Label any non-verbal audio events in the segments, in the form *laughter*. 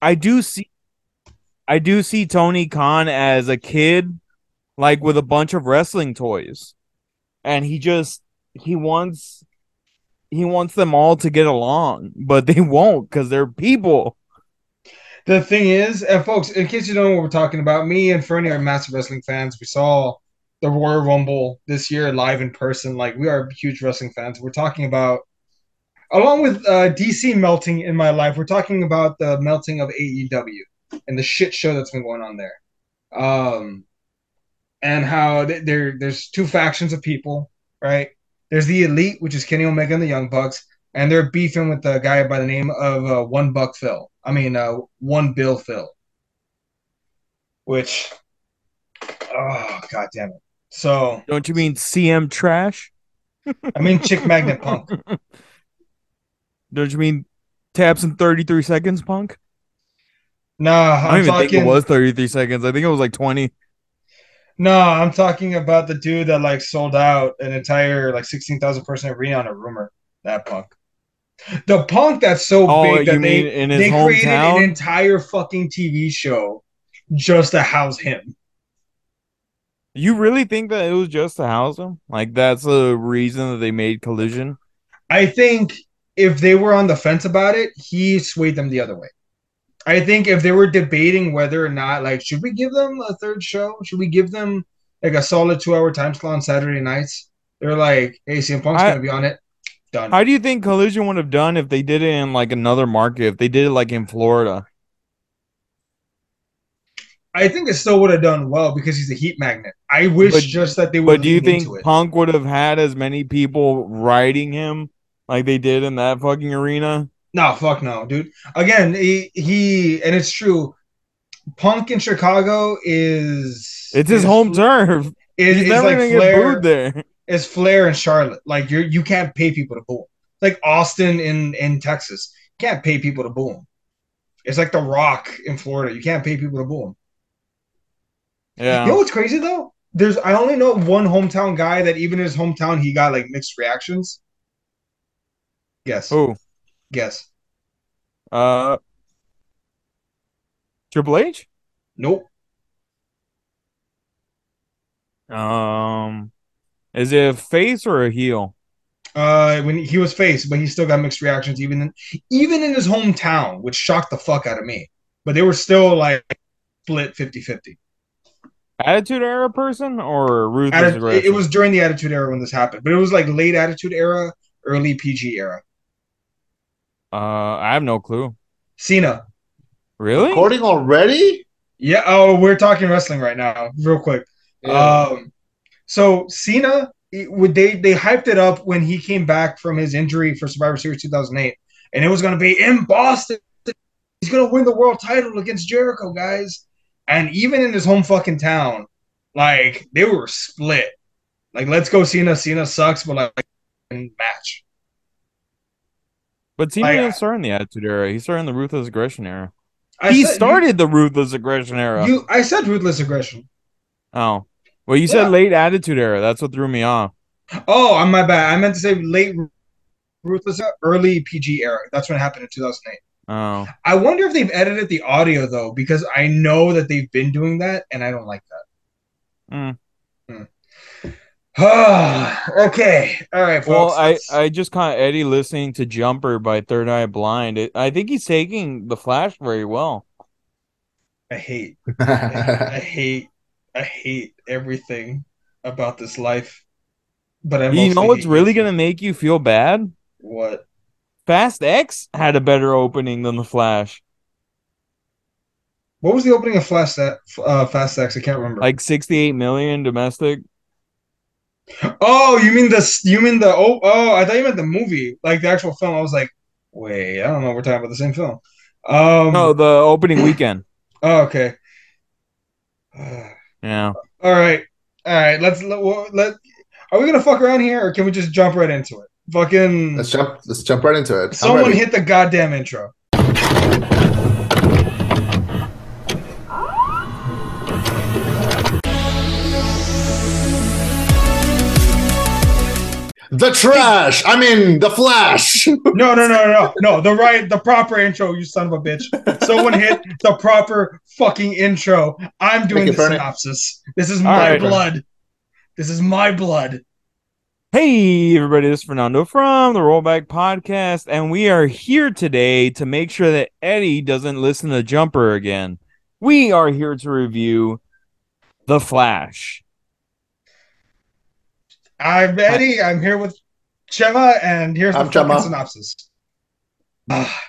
I do see I do see Tony Khan as a kid like with a bunch of wrestling toys. And he just he wants he wants them all to get along, but they won't cuz they're people. The thing is, and folks, in case you don't know what we're talking about, me and Fernie are massive wrestling fans. We saw the Royal Rumble this year live in person. Like we are huge wrestling fans. We're talking about along with uh, DC melting in my life, we're talking about the melting of AEW and the shit show that's been going on there. Um, and how there there's two factions of people, right? There's the elite, which is Kenny Omega and the Young Bucks, and they're beefing with a guy by the name of uh, One Buck Phil. I mean, uh, One Bill Phil. Which, oh god damn it! So don't you mean CM Trash? I mean Chick Magnet Punk. *laughs* Don't you mean taps in 33 seconds, Punk? Nah, I'm I do not even talking... think it was 33 seconds. I think it was like 20. No, I'm talking about the dude that like sold out an entire like 16,000 person arena on a rumor. That punk. The punk that's so oh, big that they, they hometown? created an entire fucking TV show just to house him. You really think that it was just to house him? Like that's the reason that they made Collision? I think if they were on the fence about it, he swayed them the other way. I think if they were debating whether or not, like, should we give them a third show? Should we give them like a solid two hour time slot on Saturday nights? They're like, hey, CM Punk's I, gonna be on it. Done. How do you think Collision would have done if they did it in like another market? If they did it like in Florida? I think it still would have done well because he's a heat magnet. I wish but, just that they would. But do you think Punk would have had as many people riding him like they did in that fucking arena? No, fuck no, dude. Again, he, he and it's true. Punk in Chicago is it's his home turf. Is, He's never like gonna Flair, get booed there. *laughs* It's Flair and Charlotte. Like you you can't pay people to boo him. Like Austin in in Texas, you can't pay people to boo him. It's like The Rock in Florida. You can't pay people to boo him. Yeah. You know what's crazy though? There's I only know one hometown guy that even in his hometown he got like mixed reactions. Guess. Who? Guess. Uh, Triple H. Nope. Um, is it a face or a heel? Uh, when he was face, but he still got mixed reactions, even in, even in his hometown, which shocked the fuck out of me. But they were still like split 50-50. Attitude Era person or Atti- It was during the Attitude Era when this happened, but it was like late Attitude Era, early PG era. Uh, I have no clue. Cena. Really? Recording already? Yeah. Oh, we're talking wrestling right now, real quick. Yeah. Um, so Cena, would they they hyped it up when he came back from his injury for Survivor Series 2008, and it was going to be in Boston. He's going to win the world title against Jericho, guys. And even in his home fucking town, like they were split. Like, let's go Cena. Cena sucks, but like match. But Cena didn't start in the Attitude Era. He started in the Ruthless Aggression Era. I he started you, the Ruthless Aggression Era. You, I said Ruthless Aggression. Oh, well, you said late Attitude Era. That's what threw me off. Oh, I'm my bad. I meant to say late Ruthless, early PG era. That's when it happened in 2008. Oh. I wonder if they've edited the audio though, because I know that they've been doing that, and I don't like that. Mm. *sighs* okay. All right. Folks. Well, I I just caught Eddie listening to Jumper by Third Eye Blind. It, I think he's taking the Flash very well. I hate, *laughs* I, I hate, I hate everything about this life. But I you know what's really gonna make you feel bad? What? Fast X had a better opening than the Flash. What was the opening of Fast uh, Fast X? I can't remember. Like sixty-eight million domestic. Oh, you mean the you mean the oh oh I thought you meant the movie, like the actual film. I was like, wait, I don't know. We're talking about the same film. Um, no, the opening weekend. *clears throat* Oh, okay. *sighs* yeah. All right, all right. Let's let, let. Are we gonna fuck around here, or can we just jump right into it? Fucking. Let's jump. Let's jump right into it. Someone hit the goddamn intro. The The trash. I mean, the Flash. *laughs* No, no, no, no, no. The right, the proper intro. You son of a bitch. Someone hit the proper fucking intro. I'm doing Thank the you, Bernie. synopsis. This is my right. blood. This is my blood. Hey, everybody, this is Fernando from the Rollback Podcast, and we are here today to make sure that Eddie doesn't listen to Jumper again. We are here to review The Flash. I'm Eddie. I'm here with Chema, and here's the I'm fucking Chema. synopsis. Ah.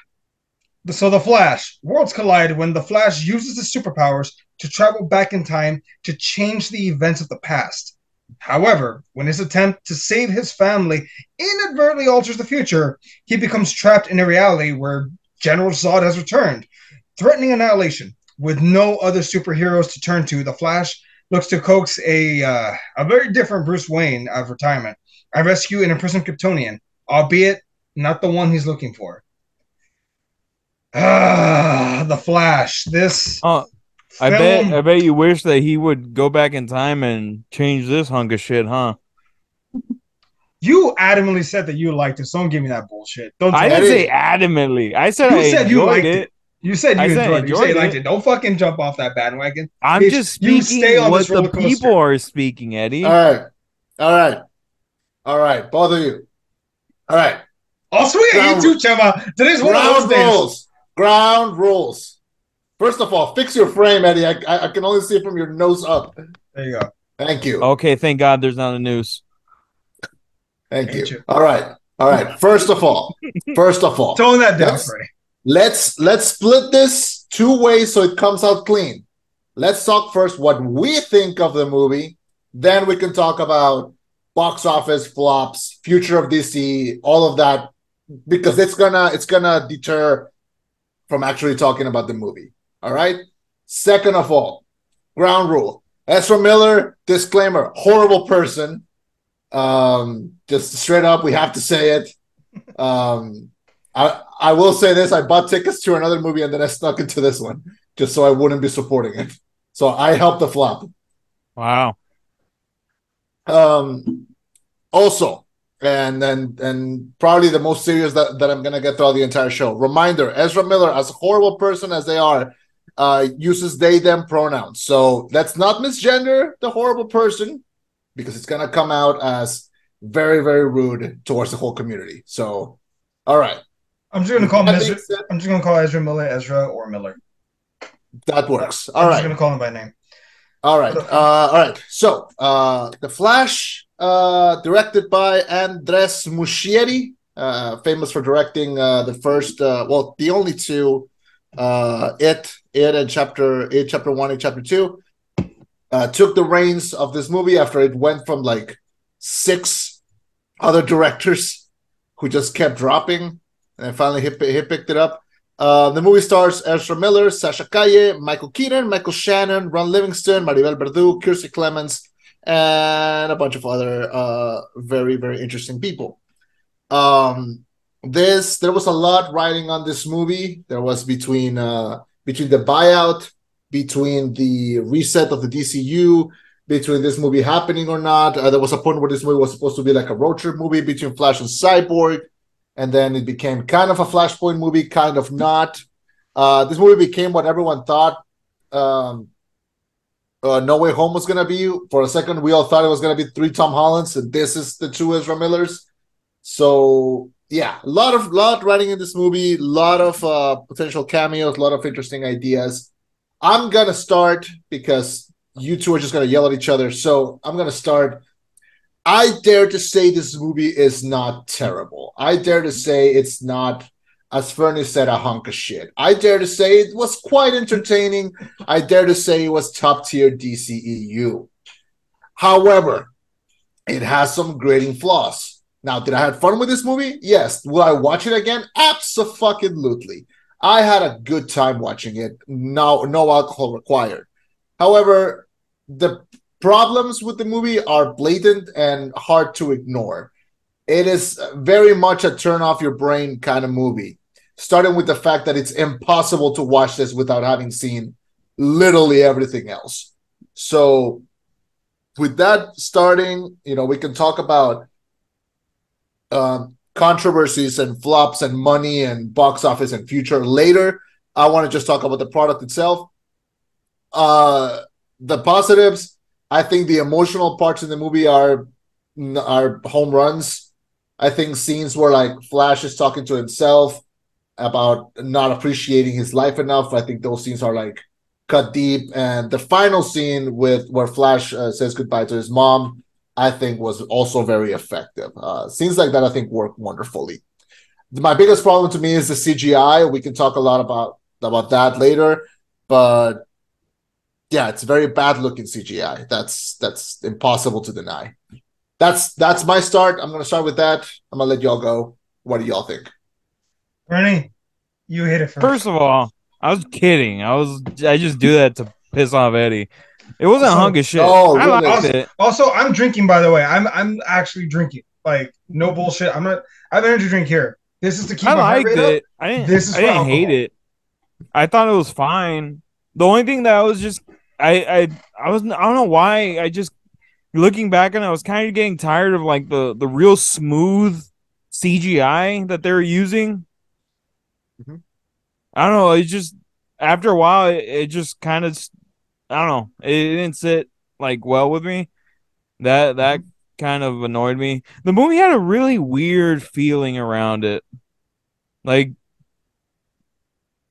so the Flash worlds collide when the Flash uses his superpowers to travel back in time to change the events of the past. However, when his attempt to save his family inadvertently alters the future, he becomes trapped in a reality where General Zod has returned, threatening annihilation. With no other superheroes to turn to, the Flash looks to coax a uh, a very different Bruce Wayne out of retirement I rescue an imprisoned Kryptonian, albeit not the one he's looking for. Ah, the Flash. This Oh, I film- bet I bet you wish that he would go back in time and change this hunk of shit, huh? you adamantly said that you liked it. So don't give me that bullshit. Don't. I didn't say adamantly. I said You I said you liked it. it. You said you I said enjoyed, it. You said you liked it. it. Don't fucking jump off that bandwagon. I'm Bitch, just you stay on what this the roller coaster. people are speaking, Eddie. All right. All right. All right. Both of you. All right. I'll swing at you too, Chema. Today's one of those Ground days. rules. Ground rules. First of all, fix your frame, Eddie. I, I, I can only see it from your nose up. There you go. Thank you. Okay, thank God there's not a noose. Thank you. you. All right. All right. First of all, *laughs* first of all, Tone that down, Yes. Freddie. Let's let's split this two ways so it comes out clean. Let's talk first what we think of the movie, then we can talk about box office flops, future of DC, all of that, because it's gonna it's gonna deter from actually talking about the movie. All right. Second of all, ground rule: Ezra Miller, disclaimer, horrible person. Um, just straight up, we have to say it. Um, I I will say this: I bought tickets to another movie and then I snuck into this one just so I wouldn't be supporting it. So I helped the flop. Wow. Um, also, and then and probably the most serious that, that I'm gonna get throughout the entire show. Reminder: Ezra Miller, as a horrible person as they are, uh, uses they them pronouns. So let's not misgender the horrible person because it's gonna come out as very very rude towards the whole community. So, all right, I'm just gonna call him Ezra. I'm just gonna call Ezra Miller Ezra or Miller. that works. All I'm right. just gonna call him by name. All right. Uh, all right. So, uh, The Flash, uh, directed by Andres Muschietti, uh, famous for directing uh, the first, uh, well, the only two, uh, It, It, and Chapter It, Chapter One, and Chapter Two. Uh, took the reins of this movie after it went from like six other directors who just kept dropping, and then finally he, he picked it up. Uh, the movie stars Ezra Miller, Sasha Calle, Michael Keaton, Michael Shannon, Ron Livingston, Maribel Verdú, Kiersey Clemons, and a bunch of other uh, very, very interesting people. Um, this there was a lot riding on this movie. There was between uh, between the buyout, between the reset of the DCU, between this movie happening or not. Uh, there was a point where this movie was supposed to be like a road trip movie between Flash and Cyborg and then it became kind of a Flashpoint movie, kind of not. Uh, this movie became what everyone thought um, uh, No Way Home was gonna be. For a second, we all thought it was gonna be three Tom Hollands, and this is the two Ezra Millers. So yeah, a lot of lot writing in this movie, a lot of uh, potential cameos, a lot of interesting ideas. I'm gonna start because you two are just gonna yell at each other. So I'm gonna start. I dare to say this movie is not terrible. I dare to say it's not, as Fernie said, a hunk of shit. I dare to say it was quite entertaining. I dare to say it was top tier DCEU. However, it has some grading flaws. Now, did I have fun with this movie? Yes. Will I watch it again? Absolutely. I had a good time watching it. No, no alcohol required. However, the problems with the movie are blatant and hard to ignore. It is very much a turn off your brain kind of movie, starting with the fact that it's impossible to watch this without having seen literally everything else. So, with that starting, you know, we can talk about um, controversies and flops and money and box office and future later. I want to just talk about the product itself. Uh, the positives, I think the emotional parts in the movie are are home runs. I think scenes where like Flash is talking to himself about not appreciating his life enough. I think those scenes are like cut deep. And the final scene with where Flash uh, says goodbye to his mom, I think was also very effective. Uh, scenes like that I think work wonderfully. My biggest problem to me is the CGI. We can talk a lot about about that later, but yeah, it's very bad looking CGI. That's that's impossible to deny. That's that's my start. I'm gonna start with that. I'm gonna let y'all go. What do y'all think? Bernie, you hit it first. First of all, I was kidding. I was I just do that to piss off Eddie. It wasn't a hunk of shit. Oh, I really? liked it. Also, I'm drinking. By the way, I'm I'm actually drinking. Like no bullshit. I'm not. I have an energy drink here. This is to keep I liked rate up. it. I didn't. This is I didn't for hate it. I thought it was fine. The only thing that I was just I I I was I don't know why I just looking back and I was kind of getting tired of like the the real smooth CGI that they were using. Mhm. I don't know. It just after a while it, it just kind of I don't know. It, didn't sit like well with me. That that kind of annoyed me. The movie had a really weird feeling around it. Like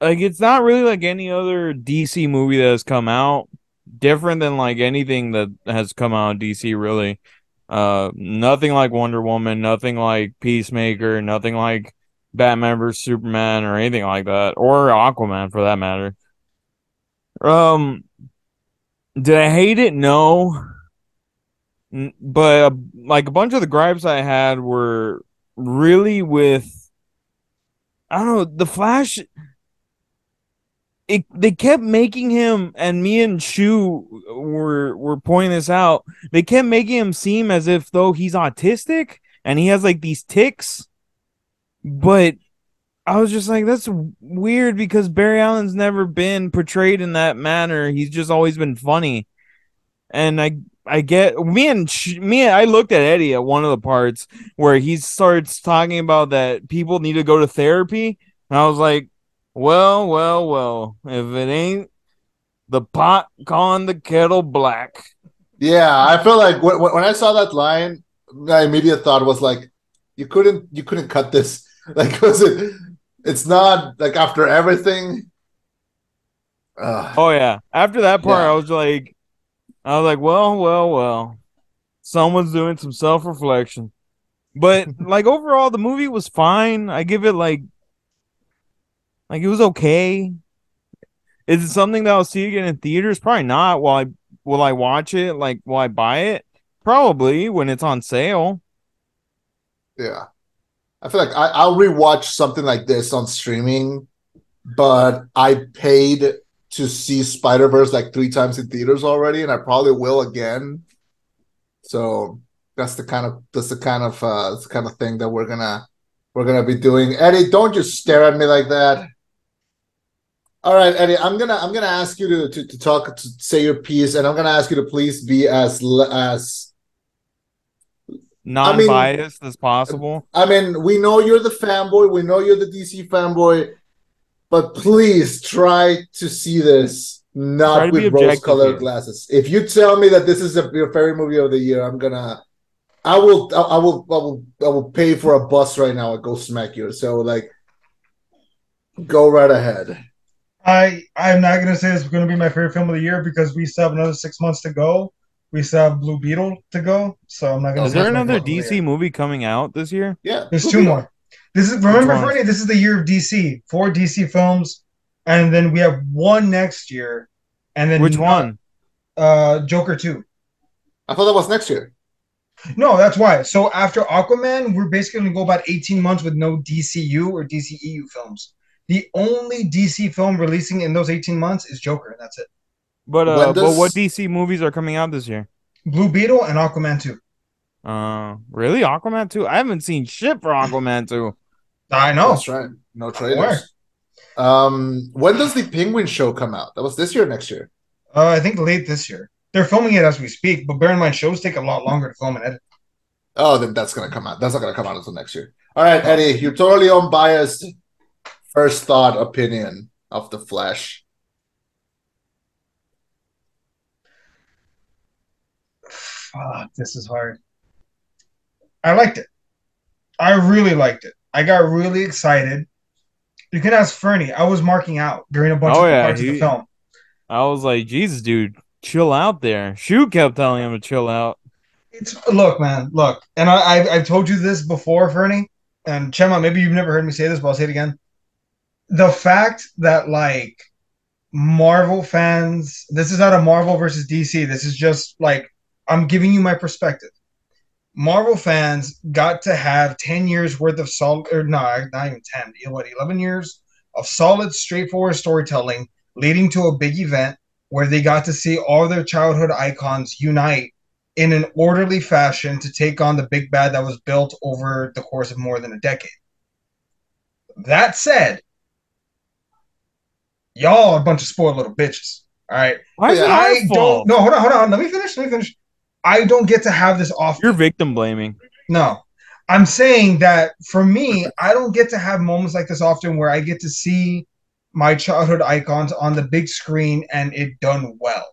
like it's not really like any other DC movie that has come out. Different than like anything that has come out in DC really. Uh nothing like Wonder Woman, nothing like Peacemaker, nothing like Batman vs Superman or anything like that or Aquaman for that matter. Um did I hate it? No. N- But uh, like a bunch of the gripes I had were really with I don't know, the Flash it they kept making him and me and Shu were were pointing this out. They kept making him seem as if though he's autistic and he has like these ticks. But I was just like, that's weird because Barry Allen's never been portrayed in that manner. He's just always been funny. And I I get me and me I looked at Eddie at one of the parts where he starts talking about that people need to go to therapy. And I was like, well, well, well, if it ain't the pot calling the kettle black. Yeah, I feel like when, when I saw that line, my immediate thought was like, you couldn't you couldn't cut this. *laughs* Like, was it? It's not like after everything. Ugh. Oh yeah. After that part, Yeah. I was like, I was like, well, well, well. Someone's doing some self reflection. But *laughs* like overall, the movie was fine. I give it like, like it was okay. Is it something that I'll see again in theaters? Probably not. Will I? Will I watch it? Like, will I buy it? Probably when it's on sale. Yeah. I feel like I, I'll rewatch something like this on streaming, but I paid to see Spider Verse like three times in theaters already, and I probably will again. So that's the kind of that's the kind of uh the kind of thing that we're gonna we're gonna be doing. Eddie, don't just stare at me like that. All right, Eddie, I'm gonna I'm gonna ask you to to, to talk to say your piece, and I'm gonna ask you to please be as as Non biased as possible. I mean, we know you're the fanboy. We know you're the DC fanboy, but please try to see this not with rose-colored glasses. If you tell me that this is a, your favorite movie of the year, I'm gonna, I will, I, I will, I will, I will pay for a bus right now and go smack you. So like, go right ahead. I I'm not gonna say it's gonna be my favorite film of the year because we still have another six months to go. We still have Blue Beetle to go, so I'm not gonna. Is say there it's my another favorite the DC year. movie coming out this year? Yeah, There's Blue two Beetle. more. This is remember, ones? Friday. This is the year of DC. Four DC films, and then we have one next year, and then Which one? Uh, Joker two. I thought that was next year. No, that's why. So after Aquaman, we're basically gonna go about 18 months with no DCU or DCEU films. The only DC film releasing in those 18 months is Joker, and that's it. But uh, When but what DC movies are coming out this year? Blue Beetle and Aquaman 2. Uh, really, Aquaman two? I haven't seen shit for Aquaman two. I know. That's right. No trailers. Um, when does the Penguin show come out? That was this year or next year? Uh, I think late this year. They're filming it as we speak, but bear in mind, shows take a lot longer to film and edit. Oh, then that's gonna come out. That's not gonna come out until next year. All right, Eddie, you're totally unbiased. First thought, opinion of the Flash. Fuck, this is hard. I liked it. I really liked it. I got really excited. You can ask Fernie. I was marking out during a bunch Oh, of yeah, parts of the film. I was like, Jesus, dude, chill out there. Shu kept telling him to chill out. It's look, man, look, and I, I've, I've told you this before, Fernie, and Chema. Maybe you've never heard me say this, but I'll say it again. The fact that like Marvel fans, this is not a Marvel versus DC. This is just like I'm giving you my perspective. Marvel fans got to have ten years worth of solid, or no, not even ten. What? Eleven years of solid, straightforward storytelling, leading to a big event where they got to see all their childhood icons unite in an orderly fashion to take on the big bad that was built over the course of more than a decade. That said, y'all are a bunch of spoiled little bitches. All right. Why is it Yeah, our I fault? don't no, hold on, hold on. Let me finish. Let me finish. I don't get to have this often. You're victim blaming. No. I'm saying that for me, I don't get to have moments like this often where I get to see my childhood icons on the big screen and it done well.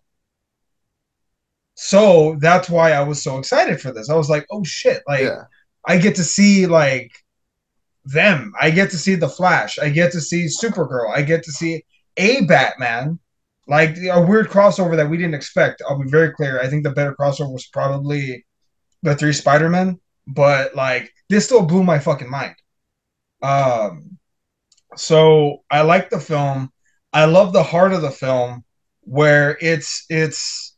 So that's why I was so excited for this. I was like, oh shit, like yeah, I get to see like them. I get to see the Flash. I get to see Supergirl. I get to see a Batman. Like a weird crossover that we didn't expect. I'll be very clear. I think the better crossover was probably the three Spider-Men, but like this still blew my fucking mind. Um so I like the film. I love the heart of the film where it's it's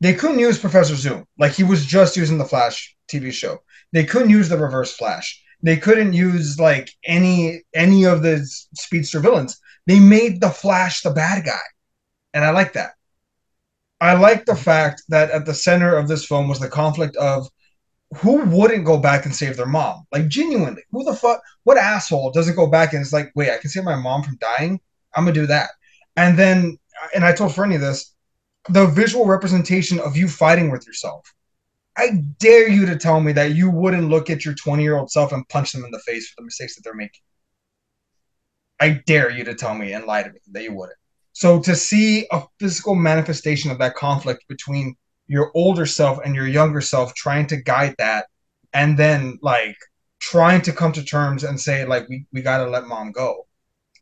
they couldn't use Professor Zoom. Like he was just using the Flash TV show. They couldn't use the Reverse Flash. They couldn't use like any any of the speedster villains. They made the Flash the bad guy, and I like that. I like the fact that at the center of this film was the conflict of who wouldn't go back and save their mom. Like genuinely, who the fuck? What asshole doesn't go back and is like, wait, I can save my mom from dying. I'm gonna do that. And then, and I told Fernie this the visual representation of you fighting with yourself. I dare you to tell me that you wouldn't look at your 20 year old self and punch them in the face for the mistakes that they're making. I dare you to tell me and lie to me that you wouldn't. So to see a physical manifestation of that conflict between your older self and your younger self trying to guide that and then like trying to come to terms and say like we, we gotta let mom go.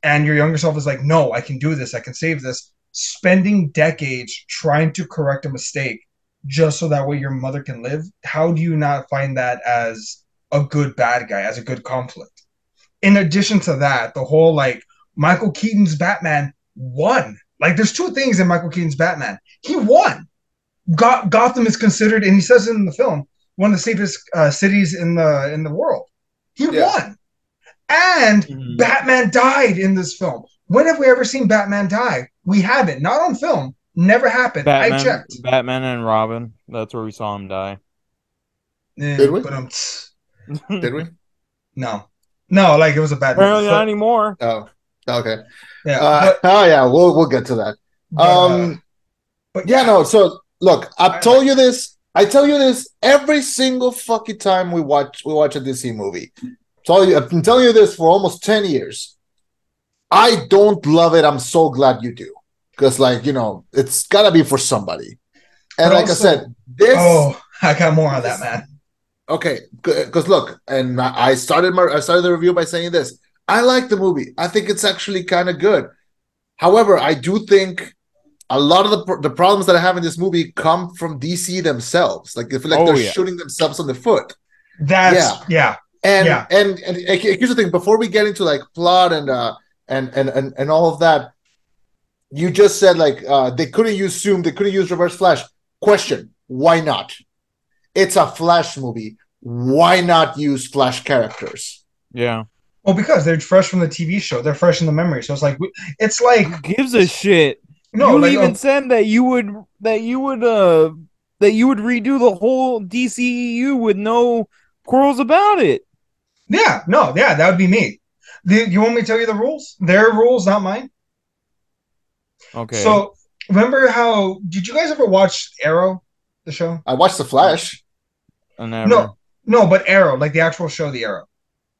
And your younger self is like no i can do this. I can save this. Spending decades trying to correct a mistake just so that way your mother can live. How do you not find that as a good bad guy as a good conflict in addition to that the whole like michael keaton's batman won like there's two things in michael keaton's batman he won Got- gotham is considered and he says it in the film one of the safest uh, cities in the in the world he Yeah. won and Mhm. Batman died in this film. When have we ever seen Batman die? We haven't. Not on film. Never happened. I checked. Batman and Robin. That's where we saw him die. Eh, Did we? But um, did we? *laughs* no, no. Like it was a bad Apparently movie. not But- anymore. Oh, okay. yeah, Uh, oh yeah, we'll we'll get to that. but, but, uh, Um, but yeah, no. So look, I've I- told you this. I tell you this every single fucking time we watch we watch a DC movie. Tell you, I've been telling you this for almost ten years. I don't love it. I'm so glad you do, because like you know, it's gotta be for somebody. And But like also- I said, this Oh, I got more on that, man. Okay, because look, and I started my I started the review by saying this. I like the movie. I think it's actually kind of good. However, I do think a lot of the the problems that I have in this movie come from DC themselves. Like they feel like Oh, they're yeah. shooting themselves on the foot. That's Yeah. yeah. And Yeah. and and uh, here's the thing: before we get into like plot and uh and and and, and all of that, you just said like uh they couldn't use Zoom, they couldn't use Reverse Flash. Question: Why not? It's a Flash movie. Why not use Flash characters? Yeah. Well, because they're fresh from the TV show. They're fresh in the memory. So it's like it's like Who gives a shit? no, you like even uh, said that you would that you would uh that you would redo the whole DCEU with no quarrels about it. yeah, no, yeah, that would be me. The, you want me to tell you the rules? Their rules, not mine. Okay. So remember how? Did you guys ever watch Arrow, the show? I watched The Flash. I never. No. No, but Arrow, like the actual show, The Arrow.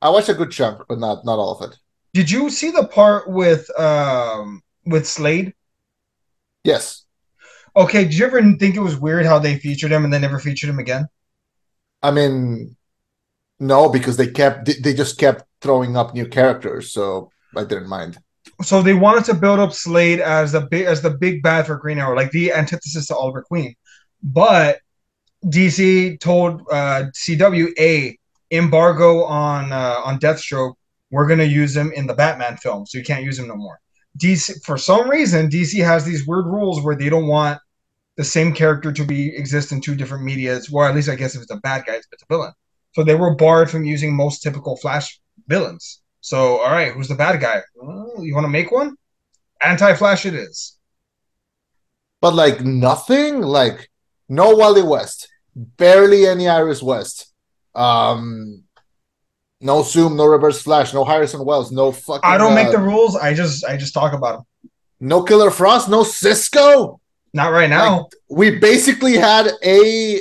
I watched a good chunk, but not not all of it. Did you see the part with um with Slade? Yes, Okay, did you ever think it was weird how they featured him and they never featured him again? I mean, no, because they kept they- they just kept throwing up new characters, so I didn't mind. So they wanted to build up Slade as the big as the big bad for Green Arrow, like the antithesis to Oliver Queen. But DC told uh, CW a embargo on uh, on Deathstroke. We're gonna use him in the Batman film, so you can't use him no more. DC for some reason DC has these weird rules where they don't want the same character to be exist in two different medias. Well, at least I guess if it's a bad guy, it's a villain. So they were barred from using most typical Flash villains. So all right, who's the bad guy? Well, you want to make one? Anti-Flash it is. But like nothing, like no Wally West, barely any Iris West, um, no Zoom, no Reverse Flash, no Harrison Wells, no fucking. I don't uh, make the rules. I just I just talk about them. no Killer Frost, no Cisco. Not right now. We basically had a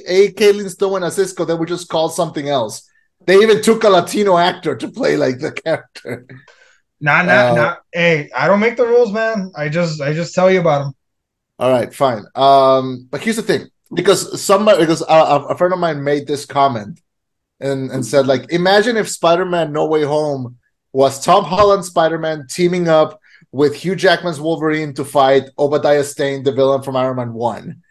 a Caitlin Stone and a Cisco that we just called something else. They even took a Latino actor to play like the character. Not not uh, not. Hey, I don't make the rules, man. I just I just tell you about them. All right, fine. Um, but here's the thing, because somebody, because a, a a friend of mine made this comment, and and said like, imagine if Spider-Man No Way Home was Tom Holland Spider-Man teaming up with Hugh Jackman's Wolverine to fight Obadiah Stane, the villain from Iron Man One.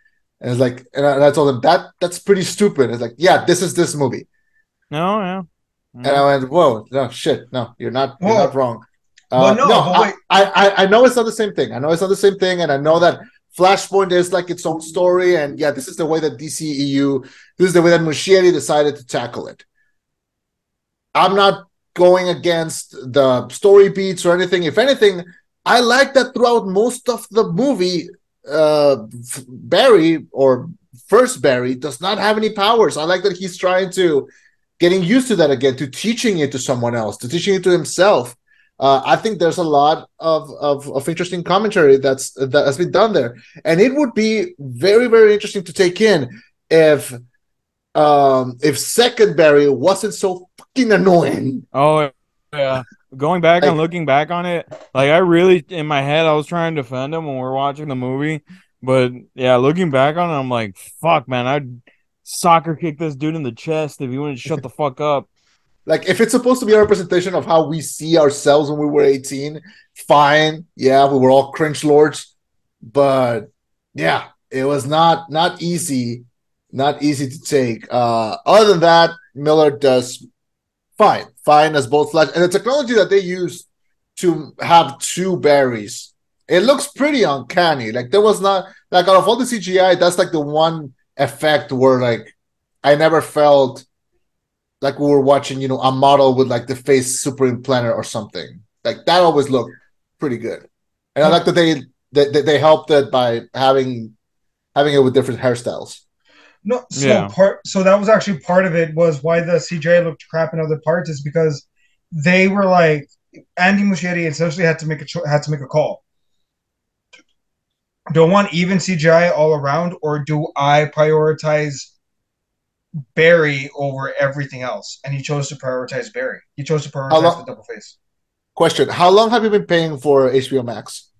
And it's like, and I, and I told him that that's pretty stupid. It's like, yeah, this is this movie. No, yeah. And I went, whoa, no shit, no, you're not, you're Whoa. not wrong. Uh, Well, no, but I, wait. I, I, I know it's not the same thing. I know it's not the same thing, and I know that Flashpoint is like its own story, and yeah, this is the way that DCEU, this is the way that Muschietti decided to tackle it. I'm not going against the story beats or anything. If anything, I like that throughout most of the movie, uh, Barry or first Barry does not have any powers. I like that he's trying to getting used to that again, to teaching it to someone else, to teaching it to himself. Uh, I think there's a lot of, of of interesting commentary that's that has been done there, and it would be very very interesting to take in if um if second Barry wasn't so fucking annoying. Oh yeah. Going back and looking back on it, like I really in my head I was trying to defend him when we are watching the movie. But yeah, looking back on it, I'm like, fuck man, I'd soccer kick this dude in the chest if he wouldn't shut the fuck up. Like if it's supposed to be a representation of how we see ourselves when we were 18, fine. Yeah, we were all cringe lords, but yeah, it was not not easy, not easy to take. Uh other than that, Miller does fine, fine as both Flash and the technology that they use to have two berries. It looks pretty uncanny. Like there was not like out of all the CGI, that's like the one effect where like I never felt like we were watching, you know, a model with like the face super implanted or something. Like that always looked pretty good. And I like that they that they- they helped it by having having it with different hairstyles. No, so Yeah. part so that was actually part of it was why the CG looked crap in other parts is because they were like Andy Muschietti essentially had to make a cho- had to make a call. Do I want even CGI all around, or do I prioritize Barry over everything else? And he chose to prioritize Barry. He chose to prioritize lo- the double face. Question: How long have you been paying for HBO Max?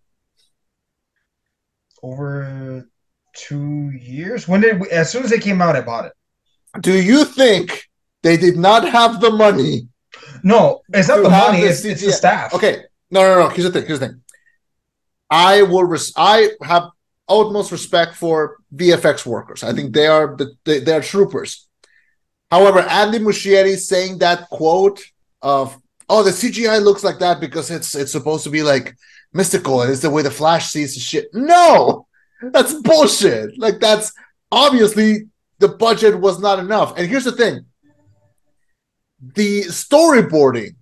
Over two years. When did we, as soon as they came out, I bought it. Do you think they did not have the money? No, it's not the money. It's, it's the staff. Okay, no, no, no. Here's the thing. Here's the thing. I will. Res- I have utmost respect for VFX workers. I think they are the they, they are troopers. However, Andy Muschietti saying that quote of "Oh, the CGI looks like that because it's it's supposed to be like mystical and it's the way the Flash sees the shit." No, that's bullshit. Like that's obviously the budget was not enough. And here's the thing: the storyboarding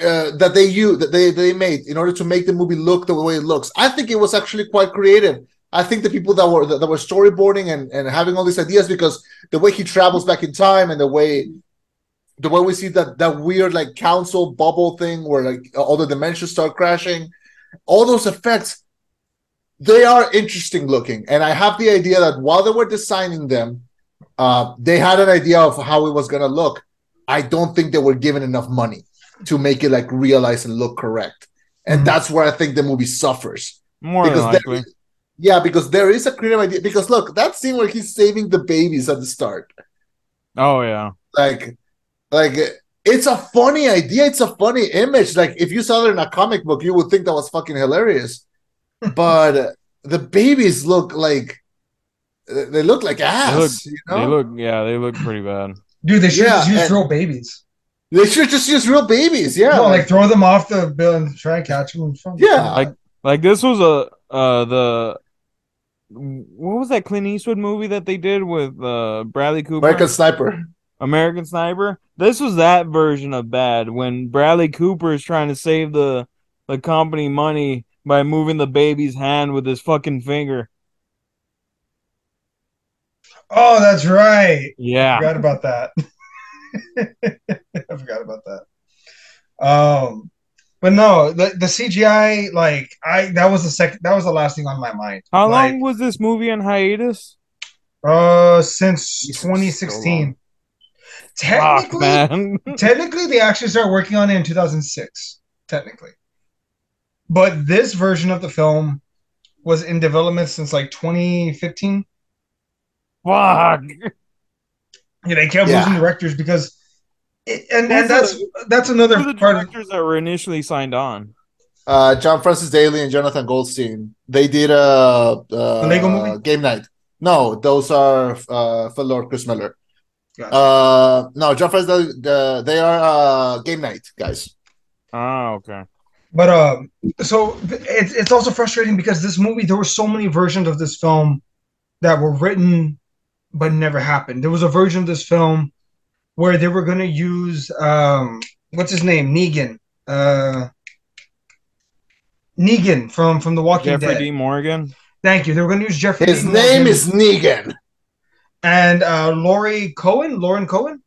uh, that they use that they they made in order to make the movie look the way it looks. I think it was actually quite creative. I think the people that were that, were storyboarding and, and having all these ideas because the way he travels back in time and the way the way we see that that weird like council bubble thing where like all the dimensions start crashing, all those effects, they are interesting looking. And I have the idea that while they were designing them, Uh, they had an idea of how it was gonna look. I don't think they were given enough money to make it like realize and look correct, and Mhm. that's where I think the movie suffers. More because there likely. Yeah, because there is a creative idea. Because look, that scene where he's saving the babies at the start, Oh yeah. like, like it's a funny idea. It's a funny image. Like if you saw it in a comic book, you would think that was fucking hilarious. *laughs* but the babies look like they look like ass. look- you know? They look yeah, they look pretty bad. Dude, they should Yeah, just use and- real babies. They should just use real babies. Yeah, no, like throw them off the bill and try and catch them. yeah. Like- Like this was a uh the what was that Clint Eastwood movie that they did with uh Bradley Cooper? American Sniper. American Sniper. This was that version of bad when Bradley Cooper is trying to save the the company money by moving the baby's hand with his fucking finger. Oh, that's right. Yeah. I forgot about that. *laughs* I forgot about that. Um, but no, the the CGI like I that was the second that was the last thing on my mind. How Like, long was this movie on hiatus? Uh, since Jesus, 2016. Fuck, Technically, man. *laughs* technically, they actually started working on it in 2006. Technically, but this version of the film was in development since like 2015. Fuck. Yeah, they kept Yeah. losing directors because, it, and and that's the- that's another Who were the part. Of, directors that were initially signed on? Uh, John Francis Daly and Jonathan Goldstein. They did a, uh The Lego movie? game night. No, those are uh, Phil Lord, Chris Miller. Gotcha. Uh, no, John Francis Daly. The, they are uh, game night guys. Oh, okay. But um, so it's it's also frustrating because this movie there were so many versions of this film that were written but never happened. There was a version of this film where they were gonna use um, what's his name, Negan, uh, Negan from from The Walking Jeffrey Dead. D. Morgan. Thank you. They were gonna use Jeffrey. His Dean name Morgan is Negan. and uh, Laurie Cohen, Lauren Cohen.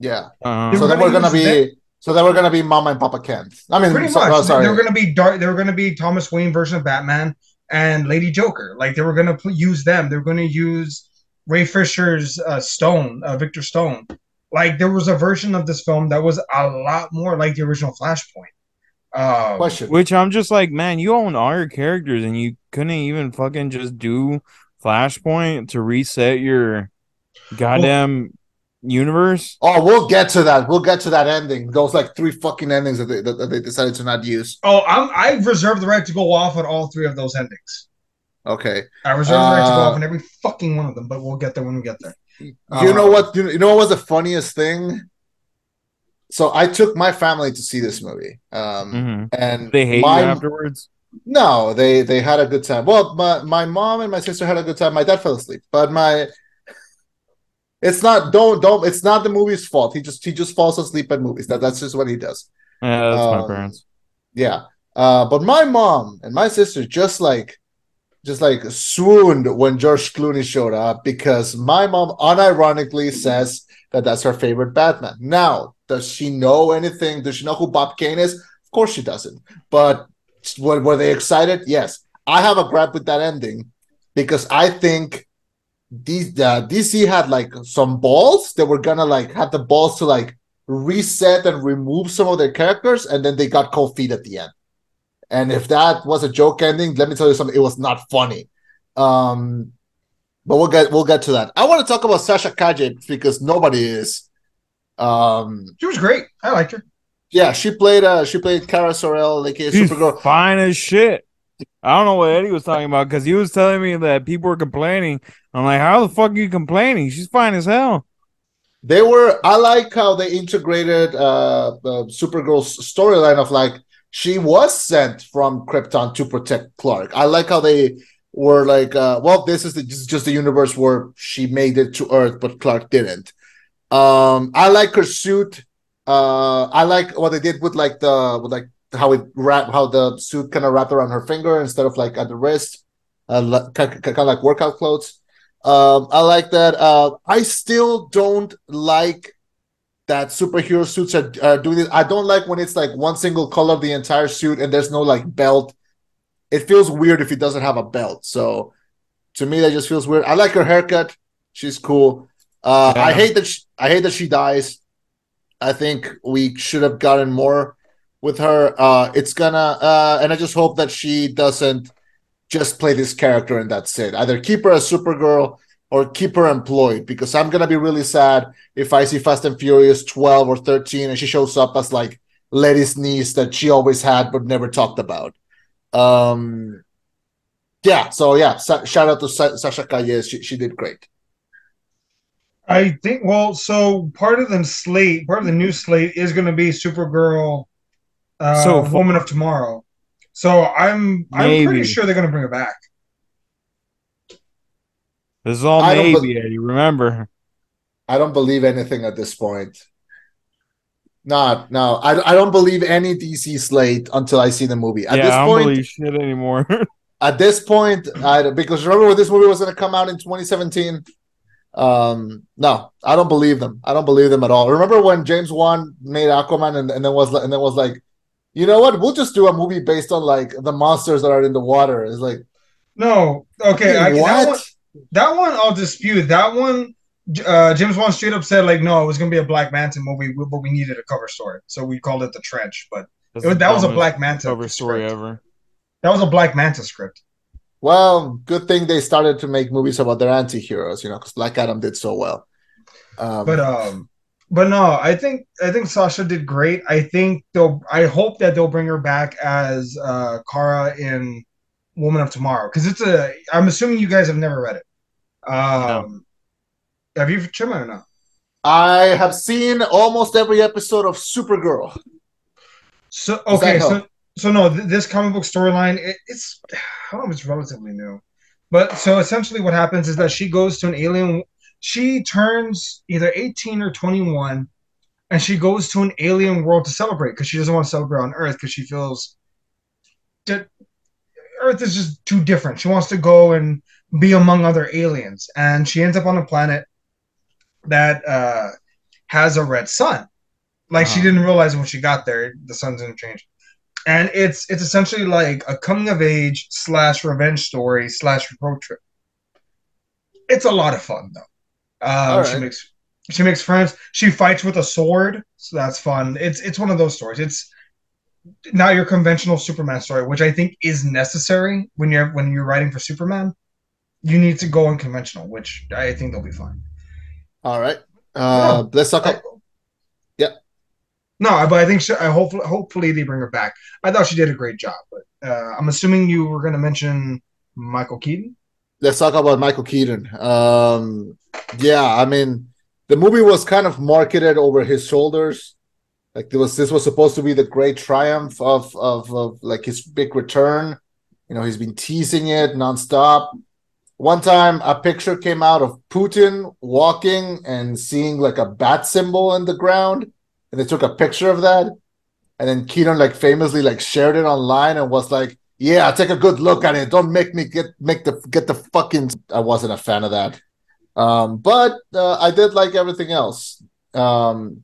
Yeah. Uh-huh. They So were then we're gonna gonna use be. So then we're gonna be Mama and Papa Kent. I mean, Pretty so- much. oh, sorry. They were gonna be dark. They were gonna be Thomas Wayne version of Batman and Lady Joker. Like they were gonna pl- use them. They were gonna use Ray Fisher's uh, Stone, uh, Victor Stone. Like there was a version of this film that was a lot more like the original Flashpoint. Um, Question. Which I'm just like, man, you own all your characters and you couldn't even fucking just do Flashpoint to reset your goddamn universe. Oh, we'll get to that. We'll get to that ending. Those like three fucking endings that they, that, that they decided to not use. Oh, I'm, I reserve the right to go off on all three of those endings. Okay. I reserve the right to go Uh, off on every fucking one of them, but we'll get there when we get there. You Uh, know what? You, know what was the funniest thing? So I took my family to see this movie, um, Mhm. and They hate my, you afterwards. No, they they had a good time. Well, my my mom and my sister had a good time. My dad fell asleep, but my it's not don't don't it's not the movie's fault. He just he just falls asleep at movies. That that's just what he does. Yeah, that's my Um, parents. Yeah. Uh, but my mom and my sister just like just like swooned when George Clooney showed up because my mom unironically says that that's her favorite Batman. Now, does she know anything? Does she know who Bob Kane is? Of course she doesn't. But were, were they excited? Yes. I have a gripe with that ending because I think these uh, DC had like some balls. They were gonna like have the balls to like reset and remove some of their characters, and then they got cold feet at the end. And if that was a joke ending, let me tell you something, it was not funny. Um, but we'll get we'll get to that. I want to talk about Sasha Calle because nobody is. Um, She was great. I liked her. yeah, she played uh she played Kara Zor-El, like a She's Supergirl. fine as shit. I don't know what Eddie was talking about because he was telling me that people were complaining. I'm like, how the fuck are you complaining? She's fine as hell. They were. I like how they integrated uh, uh Supergirl's storyline of like she was sent from Krypton to protect Clark. I like how they were like, uh, well, this is, the, this is just the universe where she made it to Earth, but Clark didn't. Um, I like her suit. Uh, I like what they did with like the with like how it wrap how the suit kind of wrapped around her finger instead of like at the wrist, uh, kind of like workout clothes. Um, I like that. Uh, I still don't like that superhero suits are, are doing it. I don't like when it's like one single color of the entire suit and there's no like belt. It feels weird if it doesn't have a belt. So to me, that just feels weird. I like her haircut. She's cool. Uh, I hate that. She, I hate that she dies. I think we should have gotten more with her. Uh, it's gonna, uh, and I just hope that she doesn't just play this character and that's it. Either keep her as Supergirl or keep her employed because I'm gonna be really sad if I see Fast and Furious 12 or 13 and she shows up as like Letty's niece that she always had but never talked about. Um, yeah. So yeah, sa- shout out to Sa- Sasha Calles. She she did great. I think well, so part of the slate, part of the new slate is going to be Supergirl, uh, So far- Woman of Tomorrow. So I'm I'm pretty sure they're going to bring her back. This is all I don't maybe, Remember. I don't believe anything at this point. Not no, I, I don't believe any DC slate until I see the movie. At yeah, this I don't point, believe shit anymore. *laughs* at this point, I because remember when this movie was going to come out in 2017. Um, no, I don't believe them. I don't believe them at all. Remember when James Wan made Aquaman and, and then was and then was like, you know what? We'll just do a movie based on like the monsters that are in the water. It's like No, okay, I, that what? one, that one I'll dispute. That one, uh, James Wan straight up said like, no, it was going to be a Black Manta movie, but we needed a cover story, so we called it the Trench. But it was, the that was a Black Manta cover story script. ever. That was a Black Manta script. Well, good thing they started to make movies about their anti-heroes, you know, because Black Adam did so well. Um, But um, but no, I think I think Sasha did great. I think they'll. I hope that they'll bring her back as uh Kara in Woman of Tomorrow because it's a. I'm assuming you guys have never read it. Um, have you, Chima, or no? I have seen almost every episode of Supergirl. So okay, so so no, th- this comic book storyline it, it's I don't know if it's relatively new, but so essentially what happens is that she goes to an alien. She turns either eighteen or twenty one, and she goes to an alien world to celebrate because she doesn't want to celebrate on Earth because she feels that Earth is just too different. She wants to go and be among other aliens, and she ends up on a planet that uh, has a red sun. Like she Uh-huh. didn't realize when she got there, the sun's gonna change. And it's it's essentially like a coming of age slash revenge story slash road trip. It's a lot of fun though. Um, She makes she makes friends. She fights with a sword, so that's fun. It's it's one of those stories. It's not your conventional Superman story, which I think is necessary when you're when you're writing for Superman. You need to go unconventional, which I think they'll be fine. All right. Uh, let's talk. I- yeah, No, but I think she, I hopefully hopefully they bring her back. I thought she did a great job, but uh, I'm assuming you were going to mention Michael Keaton. let's talk about Michael Keaton. Um, yeah, I mean, the movie was kind of marketed over his shoulders. Like there was, this was supposed to be the great triumph of of, of like his big return. You know, he's been teasing it nonstop. One time, a picture came out of Putin walking and seeing like a bat symbol in the ground, and they took a picture of that. And then Keaton like famously like shared it online and was like, "Yeah, take a good look at it. Don't make me get make the get the fucking." I wasn't a fan of that, um, but uh, I did like everything else. Um,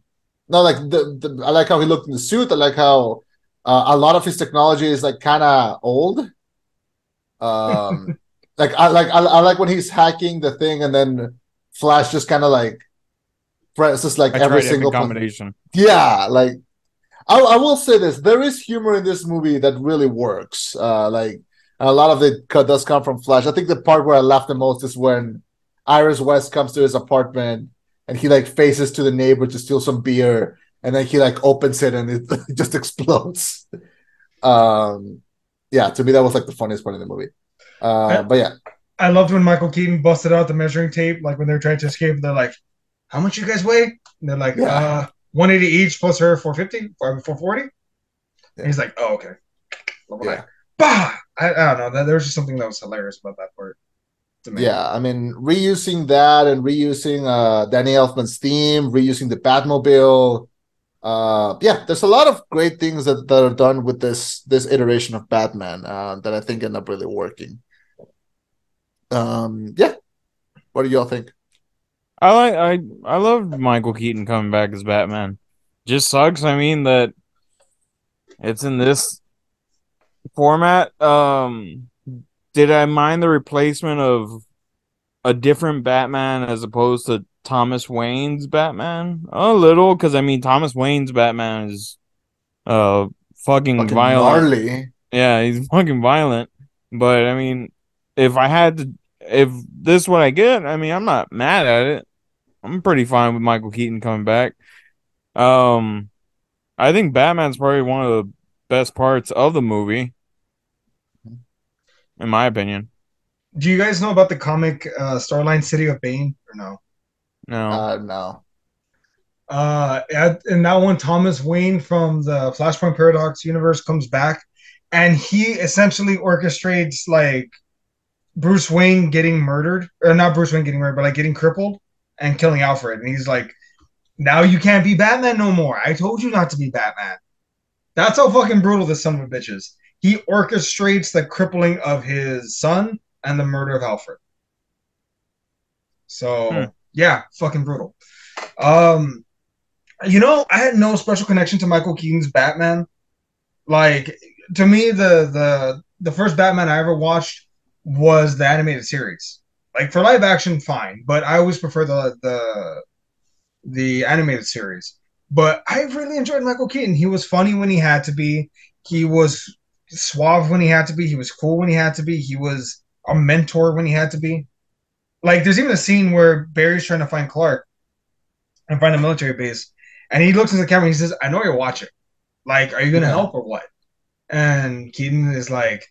no, like the, the I like how he looked in the suit. I like how uh, a lot of his technology is like kind of old. Um, *laughs* like I like I, I like when he's hacking the thing and then Flash just kind of like presses like I every single combination. Yeah, like I, I will say this: there is humor in this movie that really works. Uh, like a lot of it does come from Flash. I think the part where I laughed the most is when Iris West comes to his apartment and he like faces to the neighbor to steal some beer, and then he like opens it and it *laughs* just explodes. Um, yeah, to me that was like the funniest part of the movie. Uh, but yeah, I loved when Michael Keaton busted out the measuring tape, like when they're trying to escape. They're like, "How much you guys weigh?" And they're like, Yeah. uh, 180 each plus her 450, 440. And he's like, "Oh, okay." yeah. Bah! I, I don't know. That there was just something that was hilarious about that part. To. Yeah, I mean, reusing that and reusing uh Danny Elfman's theme, reusing the Batmobile. Uh yeah, there's a lot of great things that, that are done with this this iteration of Batman uh, that I think end up really working. Um yeah. What do y'all think? I like I I love Michael Keaton coming back as Batman. Just sucks. I mean that it's in this format. Um, did I mind the replacement of a different Batman as opposed to Thomas Wayne's Batman a little because I mean Thomas Wayne's Batman is uh fucking, Fucking violent. gnarly. Yeah, he's fucking violent. But I mean, if I had to, if this is what I get, I mean, I'm not mad at it. I'm pretty fine with Michael Keaton coming back. Um, I think Batman's probably one of the best parts of the movie, in my opinion. Do you guys know about the comic uh, storyline City of Bane or no? No, Uh, no. Uh, at, in that one, Thomas Wayne from the Flashpoint Paradox universe comes back, and he essentially orchestrates like Bruce Wayne getting murdered, or not Bruce Wayne getting murdered, but like getting crippled and killing Alfred. And he's like, "Now you can't be Batman no more. I told you not to be Batman." That's how fucking brutal this son of a bitch is. He orchestrates the crippling of his son and the murder of Alfred. So Hmm. yeah, fucking brutal. Um, you know, I had no special connection to Michael Keaton's Batman. Like to me, the the the first Batman I ever watched was the animated series. Like for live action, fine, but I always prefer the the the animated series. But I really enjoyed Michael Keaton. He was funny when he had to be. He was suave when he had to be. He was cool when he had to be. He was a mentor when he had to be. Like there's even a scene where Barry's trying to find Clark and find a military base, and he looks in the camera and he says, "I know you're watching. Like, are you gonna Yeah. help or what?" And Keaton is like,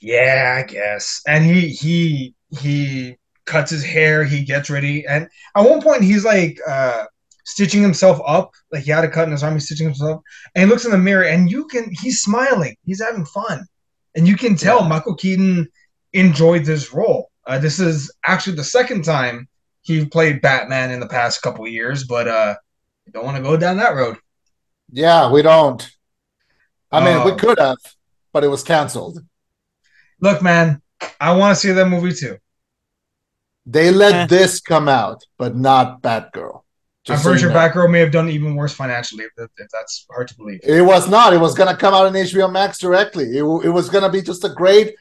"Yeah, I guess." And he he he cuts his hair. He gets ready, and at one point he's like uh, stitching himself up. Like he had a cut in his arm. He's stitching himself, up, and he looks in the mirror, and you can he's smiling. He's having fun, and you can tell Yeah. Michael Keaton enjoyed this role. Uh, this is actually the second time he played Batman in the past couple of years, but uh, don't want to go down that road. Yeah, we don't. I mean, we Uh, could have, but it was canceled. Look, man, I want to see that movie too. They let Eh. this come out, but not Batgirl. I'm Just so pretty sure know. Batgirl may have done even worse financially, if, if that's hard to believe. It was not. It was gonna come out on HBO Max directly. It, it was gonna be just a great,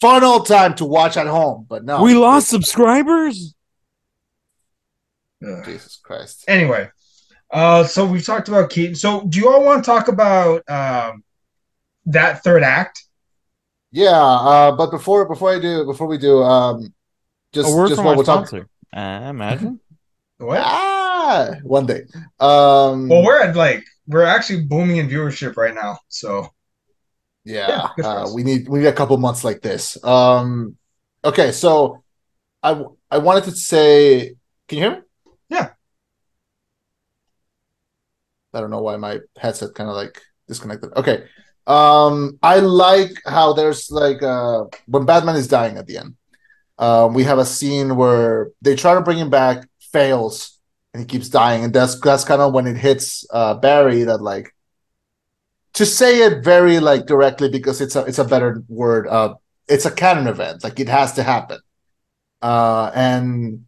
fun old time to watch at home. But no, we lost subscribers. Ugh. Jesus Christ. Anyway, uh, so we've talked about Keaton. So do you all want to talk about um, that third act? Yeah, uh, but before before I do before we do, um, just just what we're talking. sponsor. Uh, imagine. *laughs* What? Ah, one day. Um, Well, we're at like we're actually booming in viewership right now. So Yeah, Yeah, uh, we need we need a couple months like this. Um, okay, so I I wanted to say, can you hear me? Yeah. I don't know why my headset kind of like disconnected. Okay, um, I like how there's like uh when Batman is dying at the end, um, we have a scene where they try to bring him back, fails, and he keeps dying, and that's that's kind of when it hits uh Barry that like to say it very like directly because it's a it's a better word uh it's a canon event. Like it has to happen. Uh and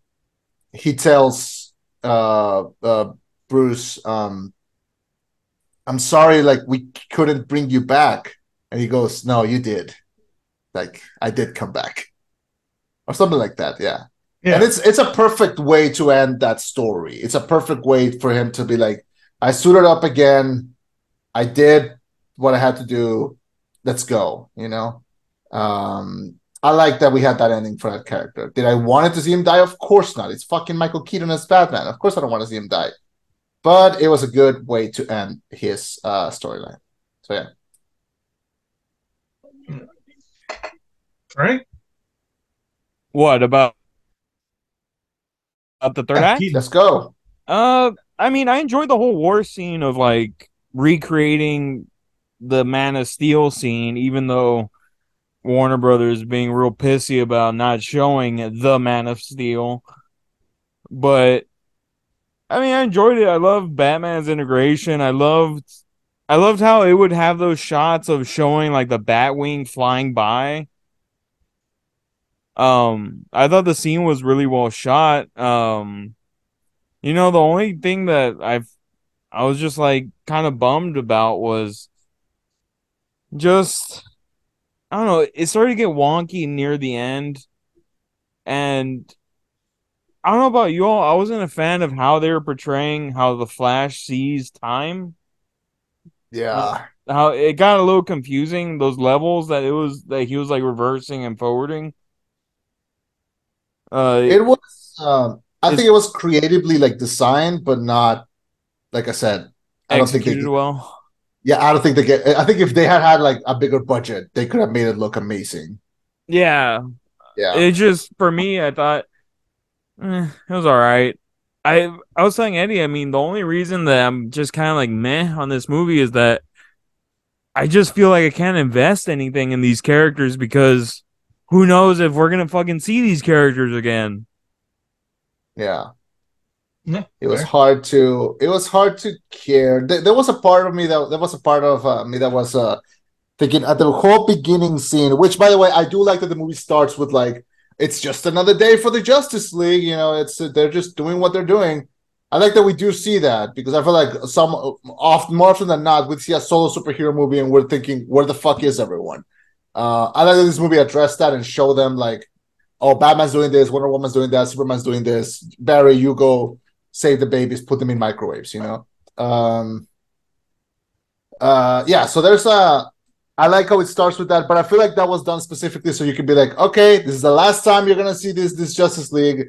he tells uh uh bruce um i'm sorry like we couldn't bring you back. And he goes no you did. Like i did come back. Or something like that yeah yeah, and it's it's a perfect way to end that story. It's a perfect way for him to be like, I suited up again. I did what I had to do. Let's go. You know. Um, I like that we had that ending for that character. Did I wanted to see him die? Of course not. It's fucking Michael Keaton as Batman. Of course I don't want to see him die. But it was a good way to end his uh, storyline. So yeah. right. what about about the third Yeah, act? Let's go. Uh, I mean, I enjoyed the whole war scene of like recreating the Man of Steel scene, even though Warner Brothers being real pissy about not showing the Man of Steel. But I mean, I enjoyed it. I loved Batman's integration. I loved, I loved how it would have those shots of showing like the Batwing flying by. Um, I thought the scene was really well shot. Um, you know, the only thing that I've I was just like kind of bummed about was just I don't know, it started to get wonky near the end and I don't know about you all. I wasn't a fan of how they were portraying how the Flash sees time. Yeah. How it got a little confusing. Those levels that it was that he was like reversing and forwarding. Uh, It was um I think it was creatively like designed, but not like I said. I don't think they did well. Yeah, I don't think they get I think if they had had like a bigger budget, they could have made it look amazing. Yeah, Yeah. it just for me, I thought eh, it was all right. I I was telling Eddie, I mean, the only reason that I'm just kind of like meh on this movie is that I just feel like I can't invest anything in these characters because who knows if we're gonna fucking see these characters again. Yeah. Yeah, It was fair. hard to it was hard to care. There, there was a part of me that there was a part of uh, me that was uh thinking at the whole beginning scene, which by the way, I do like that the movie starts with like it's just another day for the Justice League, you know, it's they're just doing what they're doing. I like that we do see that because I feel like some often more often than not we see a solo superhero movie and we're thinking where the fuck is everyone? Uh I like that this movie addressed that and show them like oh Batman's doing this, Wonder Woman's doing that, Superman's doing this. Barry, you go save the babies, put them in microwaves, you know. Um uh yeah, so there's a I like how it starts with that, but I feel like that was done specifically so you can be like, okay, this is the last time you're gonna see this this Justice League.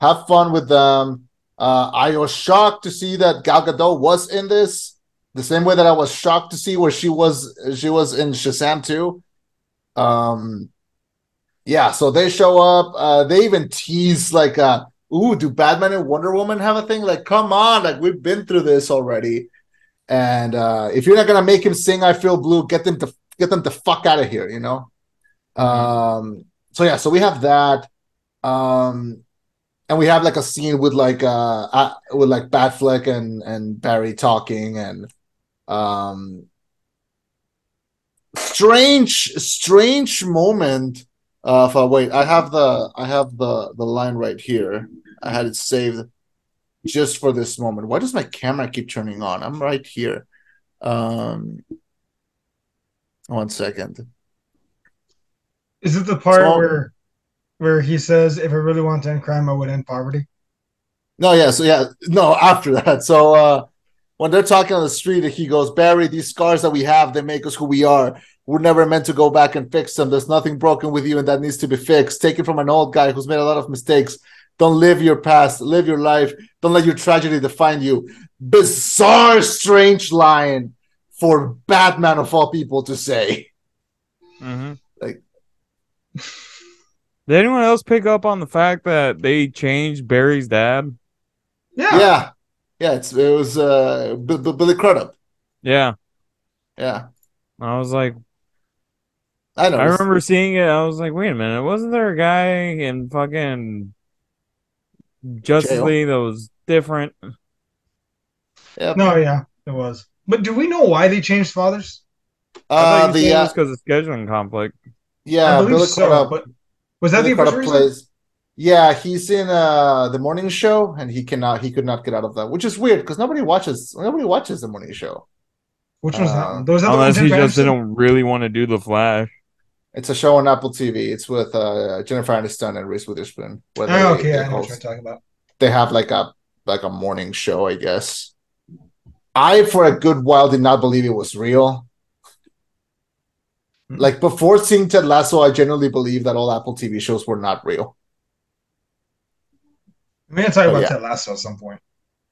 Have fun with them. Uh I was shocked to see that Gal Gadot was in this, the same way that I was shocked to see where she was she was in Shazam too. Um yeah, so they show up. Uh they even tease like uh ooh, do Batman and Wonder Woman have a thing? Like, come on, like we've been through this already. And uh, if you're not gonna make him sing "I Feel Blue," get them to get them the fuck out of here, you know. Um. So yeah, so we have that, um, and we have like a scene with like uh, uh with like Batfleck and and Barry talking and um strange strange moment uh wait i have the i have the the line right here. I had it saved just for this moment. Why does my camera keep turning on? I'm right here. Um one second. Is it the part So- where where he says, "If I really want to end crime, I would end poverty"? no yeah so yeah no after that. So uh when they're talking on the street he goes barry these scars that we have they make us who we are. We're never meant to go back and fix them. There's nothing broken with you and that needs to be fixed. Take it from an old guy who's made a lot of mistakes. Don't live your past. Live your life. Don't let your tragedy define you. Bizarre strange line for batman of all people to say. Mm-hmm. Like- Did anyone else pick up on the fact that they changed Barry's dad? Yeah. yeah yeah it's it was uh B- B- billy crudup Yeah, yeah I was like, i know I remember seeing it. I was like, wait a minute, wasn't there a guy in fucking Justice Jail? League that was different? yeah. No, yeah, it was. But do we know why they changed fathers? I uh thought the said it uh, was because of scheduling conflict. yeah I believe billy so. crudup But was that Billy the official Crudup reason? plays. Yeah, he's in uh the morning show, and he cannot. He could not get out of that, which is weird because nobody watches. Nobody watches the morning show. Which one's Uh, that? one? Was that the Unless he just didn't really want to do the Flash. It's a show on Apple TV. It's with uh Jennifer Aniston and Reese Witherspoon. Where they, Oh, okay, they, I know what host- you're talking about. they have like a like a morning show, I guess. I for a good while did not believe it was real. Hmm. Like before seeing Ted Lasso, I genuinely believed that all Apple TV shows were not real. We're gonna talk Oh, about yeah. Ted Lasso at some point.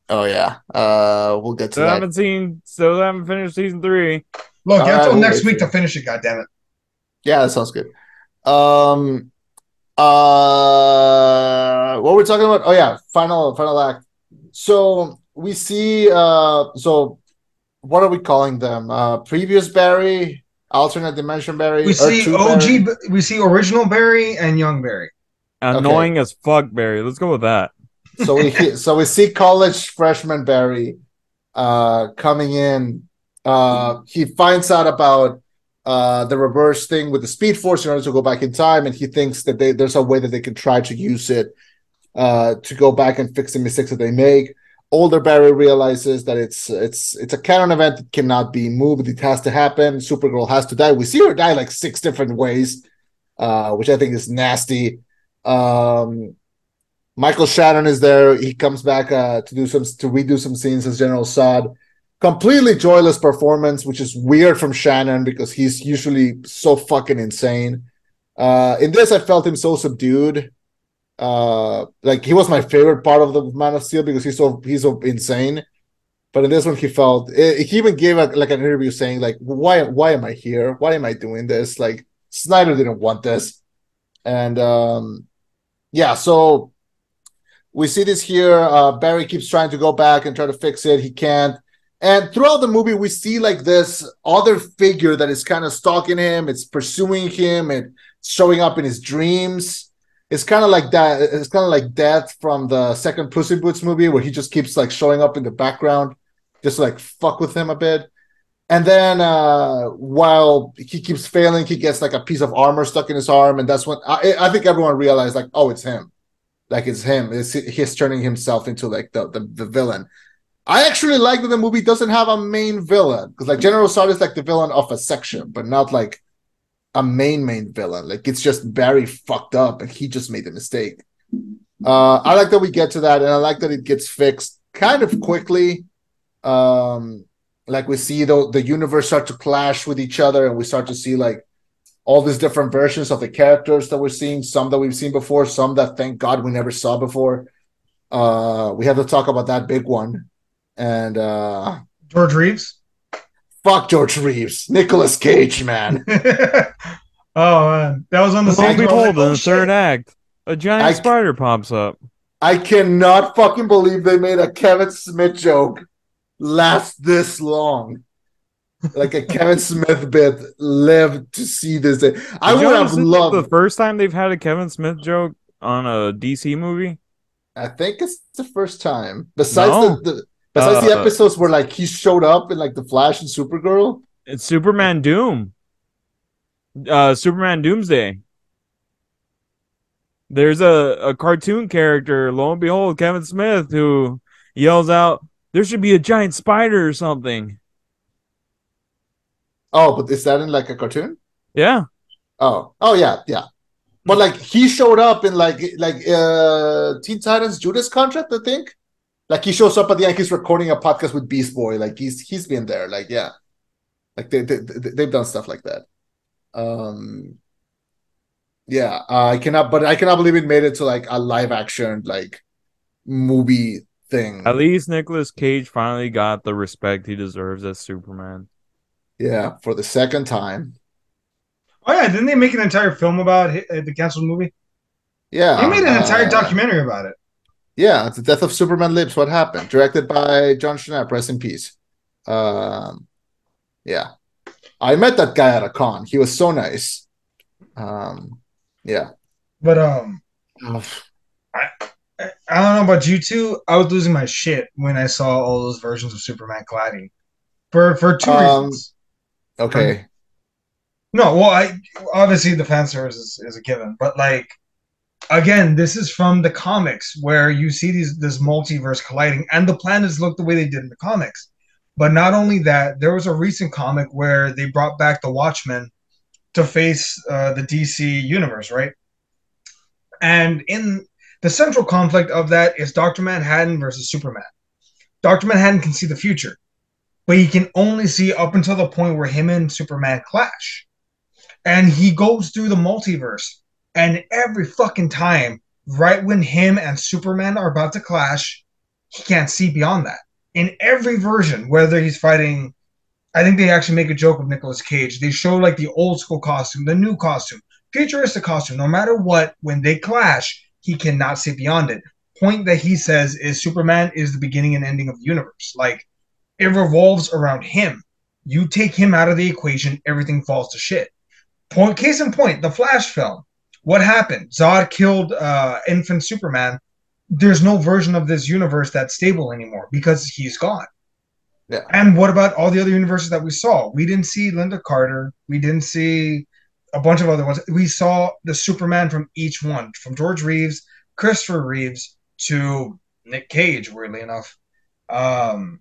Oh yeah, uh, we'll get to Still that. haven't seen, still haven't finished season three. Look, All you have right, till we'll next week to finish it. God damn it! Yeah, that sounds good. Um uh what were we're talking about? Oh yeah, final final act. So we see uh so what are we calling them? Uh previous Barry, alternate dimension Barry. We see OG. Barry? We see original Barry and young Barry. Annoying as fuck, Barry. Let's go with that. So we so we see college freshman Barry uh coming in. Uh he finds out about uh the reverse thing with the speed force in order to go back in time and he thinks that they, there's a way that they can try to use it uh to go back and fix the mistakes that they make. Older barry realizes that it's it's it's a canon event that cannot be moved. It has to happen. Supergirl has to die. We see her die like six different ways uh which i think is nasty. Um Michael Shannon is there. He comes back uh, to do some to redo some scenes as General Zod. Completely joyless performance, which is weird from Shannon because he's usually so fucking insane. Uh, in this, I felt him so subdued. Uh, like he was my favorite part of the Man of Steel because he's so he's so insane. But in this one, he felt eh, he even gave a, like an interview saying like, "Why why am I here? Why am I doing this? Like Snyder didn't want this." And um, yeah, so we see this here. Uh, Barry keeps trying to go back and try to fix it. He can't. And throughout the movie, we see like this other figure that is kind of stalking him. It's pursuing him and showing up in his dreams. It's kind of like that. It's kind of like Death from the second Puss in Boots movie, where he just keeps like showing up in the background, just like fuck with him a bit. And then uh, while he keeps failing, he gets like a piece of armor stuck in his arm, and that's when I, I think everyone realized like, oh, it's him, like it's him. It's he's turning himself into like the the, the villain. I actually like that the movie doesn't have a main villain because like General Zod is like the villain of a section, but not like a main main villain. Like it's just Barry fucked up and he just made a mistake. Uh, I like that we get to that, and I like that it gets fixed kind of quickly. Um, like we see the the universe start to clash with each other, and we start to see like all these different versions of the characters that we're seeing. Some that we've seen before, some that thank God we never saw before. Uh, we have to talk about that big one, and uh, George Reeves. Fuck George Reeves, Nicolas Cage, man. *laughs* oh man, that was on the Lo same. behold, in the third act, a giant I- spider pops up. I cannot fucking believe they made a Kevin Smith joke last this long. Like a Kevin Smith bit lived to see this day. I Did would have loved. the first time they've had a Kevin Smith joke on a DC movie. I think it's the first time. Besides No. the, the besides the Uh, episodes where like he showed up in like the Flash and Supergirl. It's Superman Doom. Uh Superman Doomsday. There's a, a cartoon character, lo and behold, Kevin Smith, who yells out, There should be a giant spider or something. Oh, but is that in like a cartoon? Yeah. Oh, oh yeah, yeah. But like he showed up in like like uh Teen Titans Judas Contract, I think. Like he shows up at the end, he's recording a podcast with Beast Boy. Like he's he's been there. Like yeah, like they, they they've done stuff like that. Um, yeah, uh, I cannot, but I cannot believe it made it to like a live action like movie thing. At least Nicolas Cage finally got the respect he deserves as Superman. Yeah, for the second time. Oh yeah, didn't they make an entire film about uh, the canceled movie? Yeah, They made an entire uh, documentary about it. Yeah, the death of Superman lives. What happened? Directed by Jon Schnepp. Rest in peace. Um, yeah, I met that guy at a con. He was so nice. Um, yeah. But um, I, I don't know about you two. I was losing my shit when I saw all those versions of Superman cladding. For for two Um, reasons. Okay. No, well, I obviously the fan service is, is a given, but like again, this is from the comics where you see these this multiverse colliding, and the planets look the way they did in the comics. But not only that, there was a recent comic where they brought back the Watchmen to face uh, the DC universe, right? And in the central conflict of that is Doctor Manhattan versus Superman. Doctor Manhattan can see the future, but he can only see up until the point where him and Superman clash. And he goes through the multiverse. And every fucking time right when him and superman are about to clash he can't see beyond that. In every version whether he's fighting i think they actually make a joke of Nicolas cage. They show like the old school costume the new costume futuristic costume. No matter what when they clash he cannot see beyond it. Point that he says is superman is the beginning and ending of the universe. Like it revolves around him you take him out of the equation everything falls to shit Point case in point, the Flash film. What happened? Zod killed uh, infant Superman. There's no version of this universe that's stable anymore because he's gone. Yeah. And what about all the other universes that we saw? We didn't see Lynda Carter. We didn't see a bunch of other ones. We saw the Superman from each one, from George Reeves, Christopher Reeves to Nick Cage. Weirdly enough, um,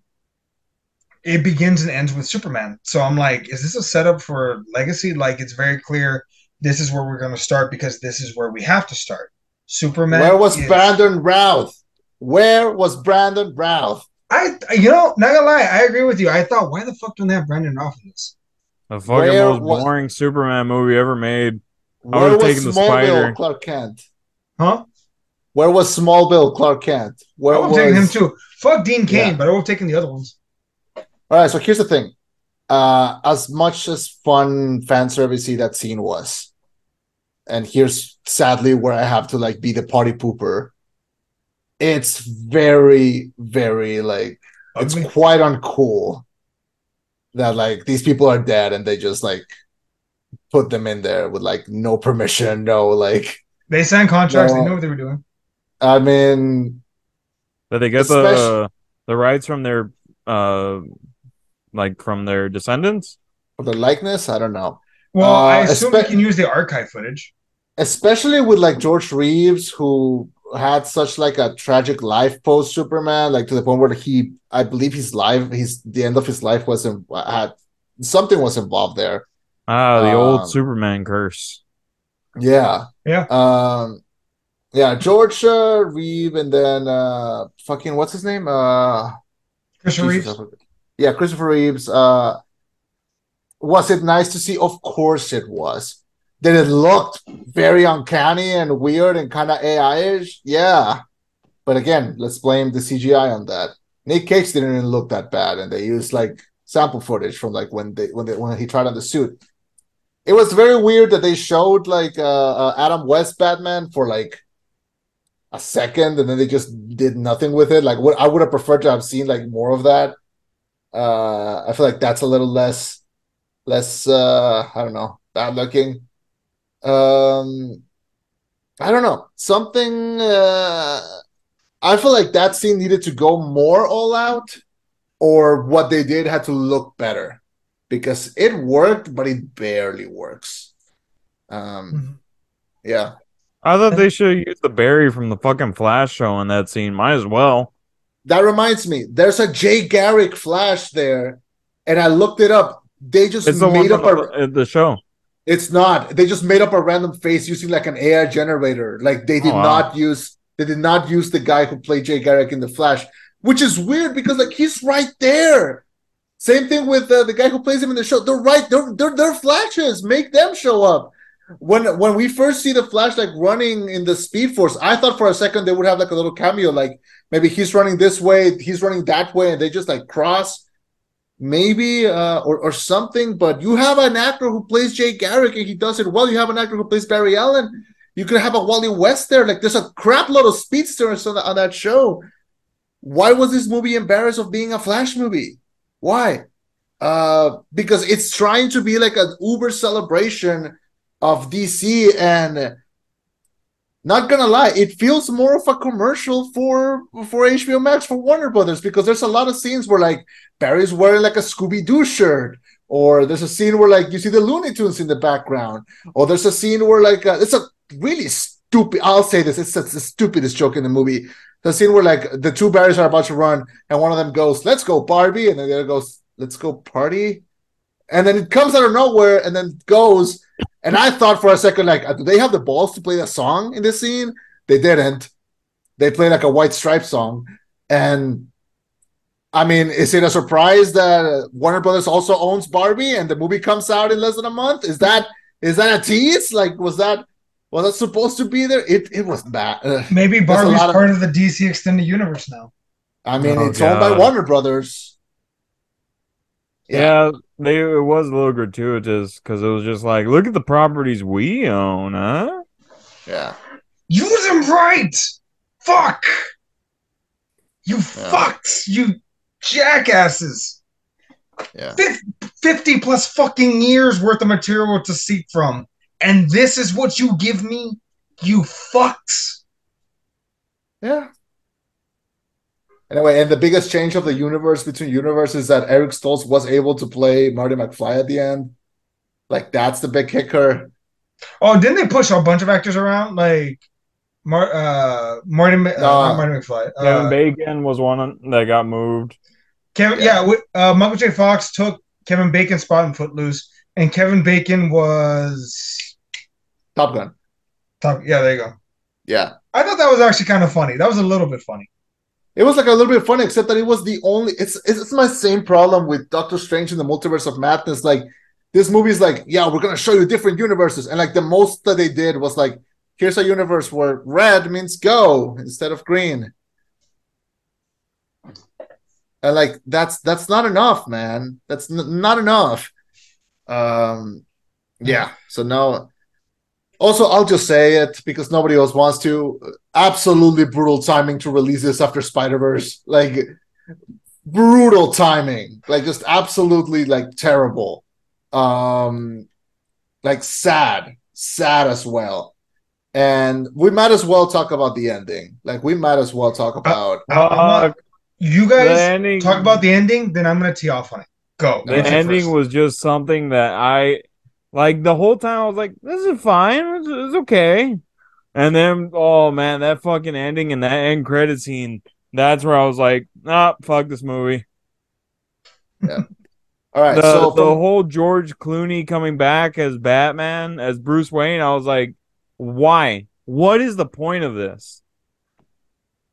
it begins and ends with Superman. So I'm like, is this a setup for Legacy? Like, it's very clear this is where we're going to start because this is where we have to start. Superman. Where was is- Brandon Routh? Where was Brandon Routh? I you know, not gonna lie, I agree with you. I thought, why the fuck don't they have Brandon Routh in this? The fucking Where most was- boring Superman movie ever made. I Where would've was taken the Smallville Spider. Clark Kent? Huh? Where was Smallville Clark Kent? Where I would was have taken him too. Fuck Dean Cain, Yeah. but I would have taken the other ones. All right, so here's the thing. Uh, as much as fun fan servicey that scene was, and here's sadly where I have to like be the party pooper. It's very, very like it's quite uncool that like these people are dead and they just like put them in there with like no permission, no like They signed contracts. No. They know what they were doing. I mean Did they get Especially- the the rights from their uh like from their descendants? Or the likeness, I don't know. Well, Uh, I assume espe- they can use the archive footage. especially with like George Reeves, who had such like a tragic life post Superman, like to the point where he, I believe his life, his the end of his life was in, had something was involved there. Ah, the Um, old Superman curse. Yeah, Yeah. um, yeah. George uh, Reeve, and then uh, fucking what's his name? Uh, Christopher Jesus, Reeves. Yeah, Christopher Reeves. Uh, was it nice to see? Of course it was. Did it look very uncanny and weird and kind of AI-ish? Yeah. But again, let's blame the CGI on that. Nick Cage didn't even look that bad, and they used like sample footage from like when they when they when he tried on the suit. It was very weird that they showed like uh, uh Adam West Batman for like a second, and then they just did nothing with it. Like what I would have preferred to have seen like more of that. Uh, I feel like that's a little less, less. Uh, I don't know, bad looking. Um, I don't know something. Uh, I feel like that scene needed to go more all out, or what they did had to look better, because it worked, but it barely works. Um, Mhm. yeah. I thought they should have used the Barry from the fucking Flash show in that scene. Might as well. That reminds me, there's a Jay Garrick flash there, and I looked it up. They just It's made up a. the, uh, the show. It's not. They just made up a random face using like an AI generator. Like they did Oh, wow. not use. They did not use the guy who played Jay Garrick in the Flash, which is weird because like he's right there. Same thing with uh, the guy who plays him in the show. They're right. They're they're, they're flashes. Make them show up. When when we first see the Flash like running in the Speed Force, I thought for a second they would have like a little cameo, like maybe he's running this way, he's running that way, and they just like cross, maybe uh, or or something. But you have an actor who plays Jay Garrick and he does it well. You have an actor who plays Barry Allen. You could have a Wally West there. Like there's a crap load of speedsters on, on that show. Why was this movie embarrassed of being a Flash movie? Why? Uh, because it's trying to be like an Uber celebration of DC and not gonna lie, it feels more of a commercial for for HBO Max for Warner Brothers because there's a lot of scenes where like Barry's wearing like a Scooby Doo shirt, or there's a scene where like you see the Looney Tunes in the background, or there's a scene where like uh, it's a really stupid. I'll say this: it's, the stupidest joke in the movie. The scene where like the two Barrys are about to run, and one of them goes, "Let's go Barbie," and then the other goes, "Let's go party," and then it comes out of nowhere, and then goes. And I thought for a second, like, uh, do they have the balls to play a song in this scene? They didn't. They played like a White Stripe song, and I mean, is it a surprise that Warner Brothers also owns Barbie and the movie comes out in less than a month? Is that is that a tease? Like, was that was that supposed to be there? It it was bad. *laughs* Uh, Maybe There's a Barbie's of- part of the DC extended universe now. I mean, Oh, it's owned by Warner Brothers. Yeah, they it was a little gratuitous because it was just like, look at the properties we own, huh? Yeah. Use them right. Fuck. You fucked. You jackasses. Yeah. Fif- 50 plus fucking years worth of material to seek from. And this is what you give me? You fucks. Yeah. Anyway, and the biggest change of the universe between universes is that Eric Stoltz was able to play Marty McFly at the end. Like that's the big kicker. Oh, didn't they push a bunch of actors around? Like Mar- uh, Marty, Ma- uh, No. not Marty McFly. Kevin Uh, Bacon was one that got moved. Kevin, Yeah. yeah, wi- uh, Michael J. Fox took Kevin Bacon's spot in Footloose, and Kevin Bacon was Top Gun. top. Yeah, there you go. Yeah. I thought that was actually kind of funny. That was a little bit funny. It was like a little bit funny, except that it was the only. It's it's my same problem with Doctor Strange in the Multiverse of Madness. Like this movie is like, yeah, we're gonna show you different universes, and like the most that they did was like, here's a universe where red means go instead of green, and like that's that's not enough, man. That's n- not enough. Um, yeah. So now also, I'll just say it because nobody else wants to. Absolutely brutal timing to release this after Spider Verse. Like brutal timing. Like just absolutely like terrible. Um, like sad, sad as well. And we might as well talk about the ending. Like we might as well talk about. Uh, I'm not- you guys talk about the ending, then I'm gonna tee off on it. Go. the ending first? was just something that I like the whole time. I was like, "This is fine. It's, it's okay." And then, oh man, that fucking ending and that end credit scene. That's where I was like, "Ah, fuck this movie." Yeah. All right. the so the from- whole George Clooney coming back as Batman as Bruce Wayne, I was like, why? What is the point of this?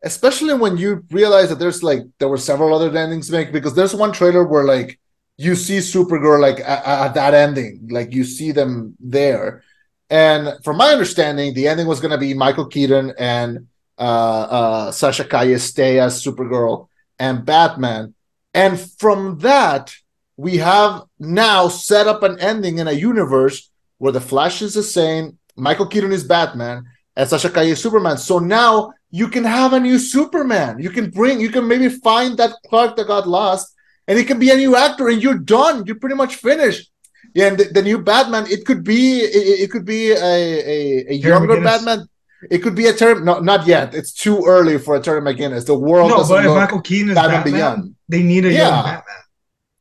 especially when you realize that there's like there were several other endings to make because there's one trailer where like you see Supergirl like at, at that ending, like you see them there. And from my understanding, the ending was going to be Michael Keaton and uh, uh, Sasha Calle stay as Supergirl and Batman. And from that, we have now set up an ending in a universe where the Flash is the same, Michael Keaton is Batman, and Sasha Calle is Superman. So now you can have a new Superman. You can bring, you can maybe find that Clark that got lost, and it can be a new actor, and you're done. You're pretty much finished. Yeah, and the, the new Batman, it could be, it, it could be a, a, a younger McGinnis. Batman. It could be a term, no, not yet. It's too early for a Terry McGinnis. The world No, doesn't but if look Michael Keaton is Batman Batman, Beyond. they need a Yeah. young Batman.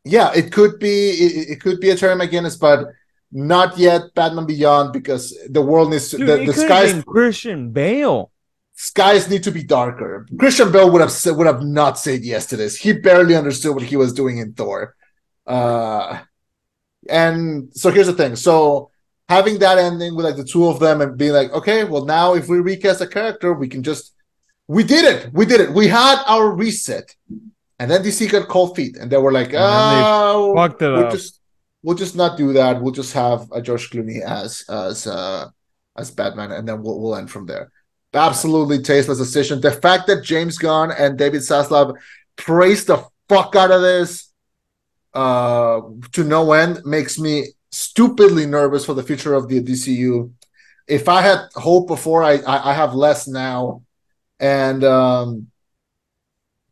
Yeah, it could be it, it could be a Terry McGinnis, but not yet Batman Beyond because the world needs Dude, the, it the could've skies been Christian Bale. Skies need to be darker. Christian Bale would have said, would have not said yes to this. He barely understood what he was doing in Thor. Uh, and so here's the thing. So having that ending with like the two of them and being like, okay, well now if we recast a character, we can just we did it. We did it. We had our reset. And then DC got cold feet, and they were like, "Oh, fucked it we'll up. just we'll just not do that. We'll just have a George Clooney as as uh as Batman, and then we'll we'll end from there." Absolutely tasteless decision. The fact that James Gunn and David Zaslav praised the fuck out of this uh to no end makes me stupidly nervous for the future of the DCU. If I had hope before, I I, I have less now, and um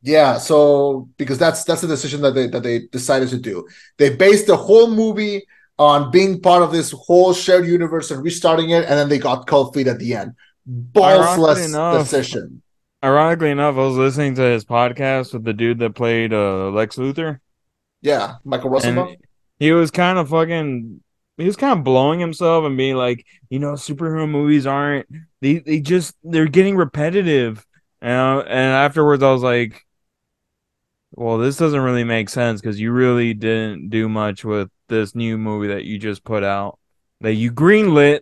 yeah, so because that's that's the decision that they that they decided to do. They based the whole movie on being part of this whole shared universe and restarting it, and then they got cold feet at the end. Ironically enough- decision. Ironically enough, I was listening to his podcast with the dude that played uh, Lex Luthor, Yeah, Michael Russell. he was kind of fucking. He was kind of blowing himself and being like, you know, superhero movies aren't. They they just they're getting repetitive. And and afterwards, I was like, well, this doesn't really make sense because you really didn't do much with this new movie that you just put out that you greenlit.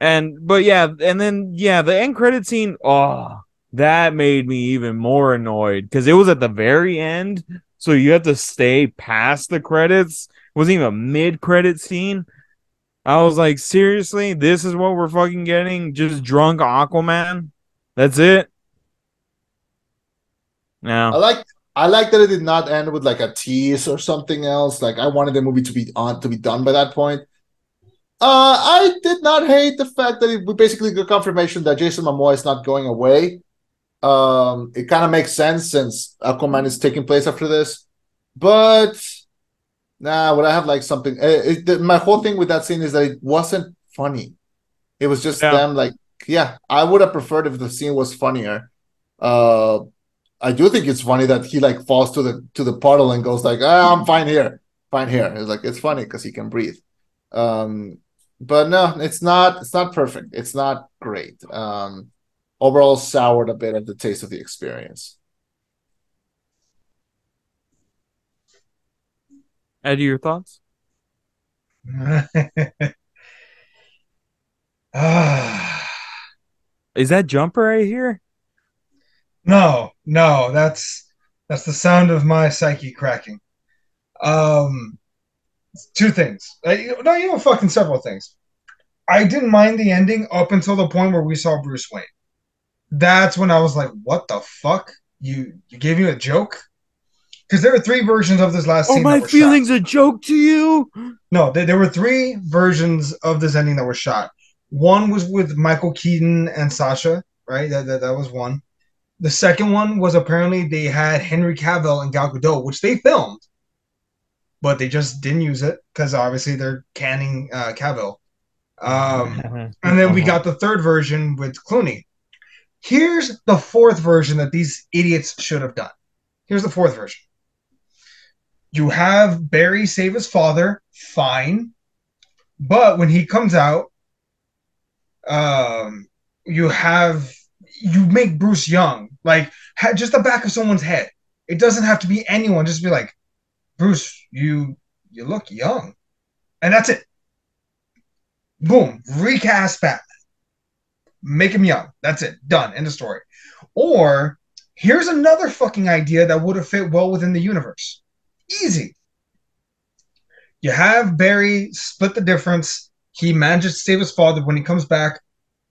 And but yeah, and then yeah, the end credit scene, oh, that made me even more annoyed because it was at the very end, so you have to stay past the credits. It wasn't even a mid credit scene. I was like, seriously, this is what we're fucking getting? Just drunk Aquaman? That's it? Now, I like I like that it did not end with like a tease or something else. Like I wanted the movie to be on to be done by that point. Uh, I did not hate the fact that it, we basically got confirmation that Jason Momoa is not going away. Um, it kind of makes sense since Aquaman is taking place after this, but nah, would I have like something? eh, It, my whole thing with that scene is that it wasn't funny. It was just Yeah. them like, yeah, I would have preferred if the scene was funnier. Uh, I do think it's funny that he like falls to the to the puddle and goes like, ah, I'm fine here, fine here. It's like it's funny because he can breathe. Um, but no, it's not. It's not perfect. It's not great. Um, overall, soured a bit of the taste of the experience. Eddie, your thoughts? ah, *laughs* *sighs* Is that jumper right here? No, no, that's that's the sound of my psyche cracking. Um, two things. Uh, no, you know, fucking several things. I didn't mind the ending up until the point where we saw Bruce Wayne. That's when I was like, "What the fuck? You you gave me a joke?" Because there were three versions of this last Oh, my feelings Shot. a joke to you? No, there, there were three versions of this ending that were shot. One was with Michael Keaton and Sasha, right? That, that that was one. The second one was apparently they had Henry Cavill and Gal Gadot, which they filmed, but they just didn't use it because obviously they're canning uh, Cavill. Um, and then we Uh-huh. got the third version with Clooney. Here's the fourth version that these idiots should have done. Here's the fourth version. You have Barry save his father, fine. But when he comes out, um, you have you make Bruce young, like ha- just the back of someone's head. It doesn't have to be anyone. Just be like, Bruce, you you look young, and that's it. Boom, recast Batman. Make him young. That's it. Done. End of story. Or here's another fucking idea that would have fit well within the universe. Easy. You have Barry split the difference. He manages to save his father. When he comes back,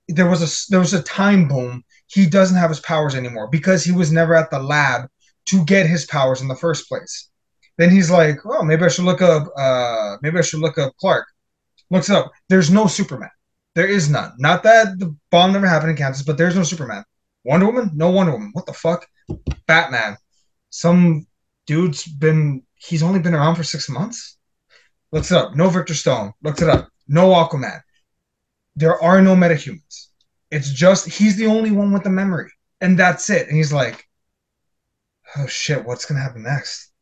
there was a there was a time boom. He doesn't have his powers anymore because he was never at the lab to get his powers in the first place. Then he's like, "Oh, maybe I should look up. Uh, maybe I should look up Clark." Looks up. There's no Superman. There is none. Not that the bomb never happened in Kansas, but there's no Superman. Wonder Woman? No Wonder Woman. What the fuck? Batman. Some dude's been. He's only been around for six months. Looks it up. No Victor Stone. Looks it up. No Aquaman. There are no metahumans. It's just he's the only one with the memory, and that's it. And he's like, "Oh shit, what's gonna happen next?"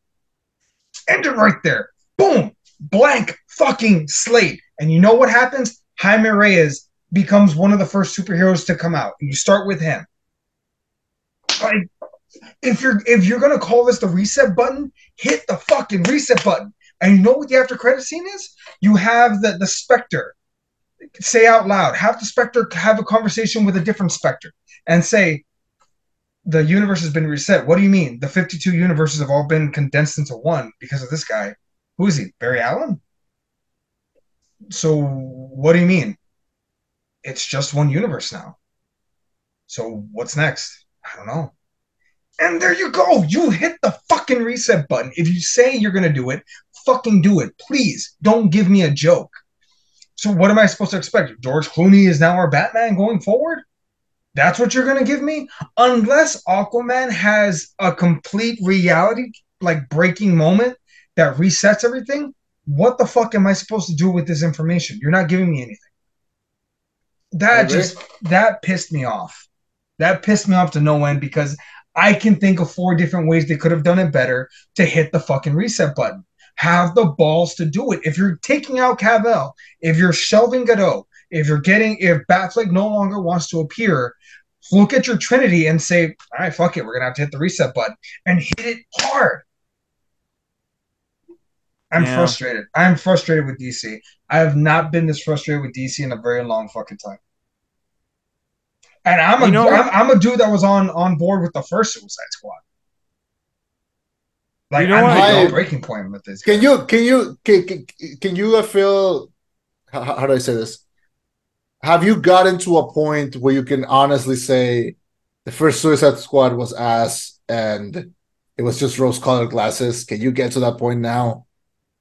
End it right there. Boom, blank fucking slate. And you know what happens? Jaime Reyes becomes one of the first superheroes to come out, you start with him. Like, if you're if you're gonna call this the reset button, hit the fucking reset button. And you know what the after credit scene is? You have the the Spectre say out loud, have the Spectre have a conversation with a different Spectre, and say, "The universe has been reset." What do you mean? The fifty-two universes have all been condensed into one because of this guy. Who is he? Barry Allen. So what do you mean? It's just one universe now. So what's next? I don't know. And there you go. You hit the fucking reset button. If you say you're gonna do it, fucking do it. Please don't give me a joke. So what am I supposed to expect? George Clooney is now our Batman going forward? That's what you're gonna give me? Unless Aquaman has a complete reality, like breaking moment that resets everything, what the fuck am I supposed to do with this information? You're not giving me anything. That just that pissed me off. That pissed me off to no end because I can think of four different ways they could have done it better to hit the fucking reset button. Have the balls to do it. If you're taking out Cavill, if you're shelving Gadot, if you're getting if Batfleck no longer wants to appear, look at your Trinity and say, all right, fuck it, we're gonna have to hit the reset button and hit it hard. I'm Yeah. frustrated. I'm frustrated with DC. I have not been this frustrated with DC in a very long fucking time. And I'm a You know- am I'm a dude that was on on board with the first Suicide Squad. Like You know I'm what? hitting breaking point with this. Can you can you can, can, can you uh, feel how, how do I say this? Have you gotten to a point where you can honestly say the first Suicide Squad was ass and it was just rose-colored glasses? Can you get to that point now?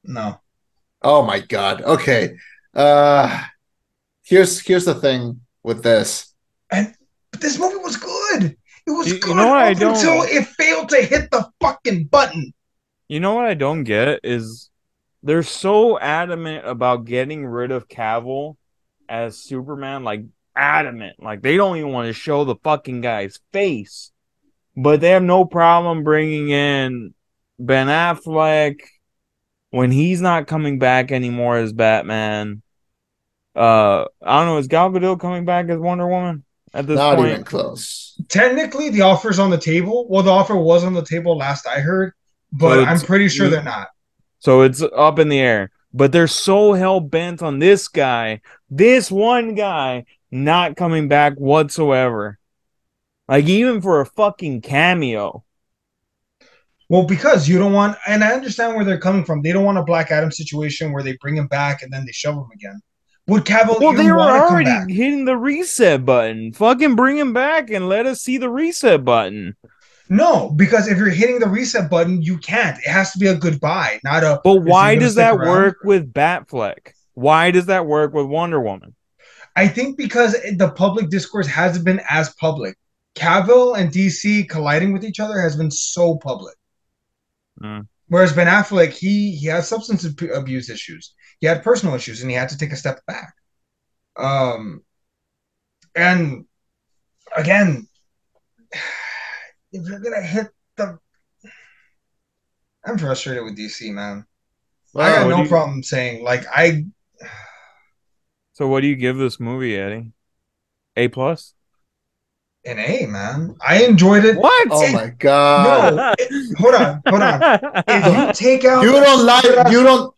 No. Oh my god. Okay. Uh here's here's the thing with this. But this movie was good. It was You- you good know what I don't- until it failed to hit the fucking button. You know what I don't get is they're so adamant about getting rid of Cavill as Superman, like adamant. Like they don't even want to show the fucking guy's face. But they have no problem bringing in Ben Affleck when he's not coming back anymore as Batman. Uh, I don't know. Is Gal Gadot coming back as Wonder Woman at this Not point? Not even close. Technically, the offer's on the table. Well, the offer was on the table last I heard, but So I'm pretty sure they're not. So it's up in the air. But they're so hell bent on this guy, this one guy, not coming back whatsoever. Like even for a fucking cameo. Well, because you don't want, and I understand where they're coming from. They don't want a Black Adam situation where they bring him back and then they shove him again. Would Cavill Well, they were want to come already hitting the reset button. Fucking bring him back and let us see the reset button. No, because if you're hitting the reset button, you can't. It has to be a goodbye, not a. But why does that around?" work with Batfleck? Why does that work with Wonder Woman? I think because the public discourse hasn't been as public. Cavill and DC colliding with each other has been so public. Mm. Whereas Ben Affleck, he he had substance abuse issues, he had personal issues, and he had to take a step back. Um, and again, if you're gonna hit the, I'm frustrated with DC, man. I got no you- problem saying like I So what do you give this movie, Eddie? A plus? an A, man. I enjoyed it. What? Oh my god! No, it- hold on, hold on. If you *laughs* take out, You don't lie. You don't.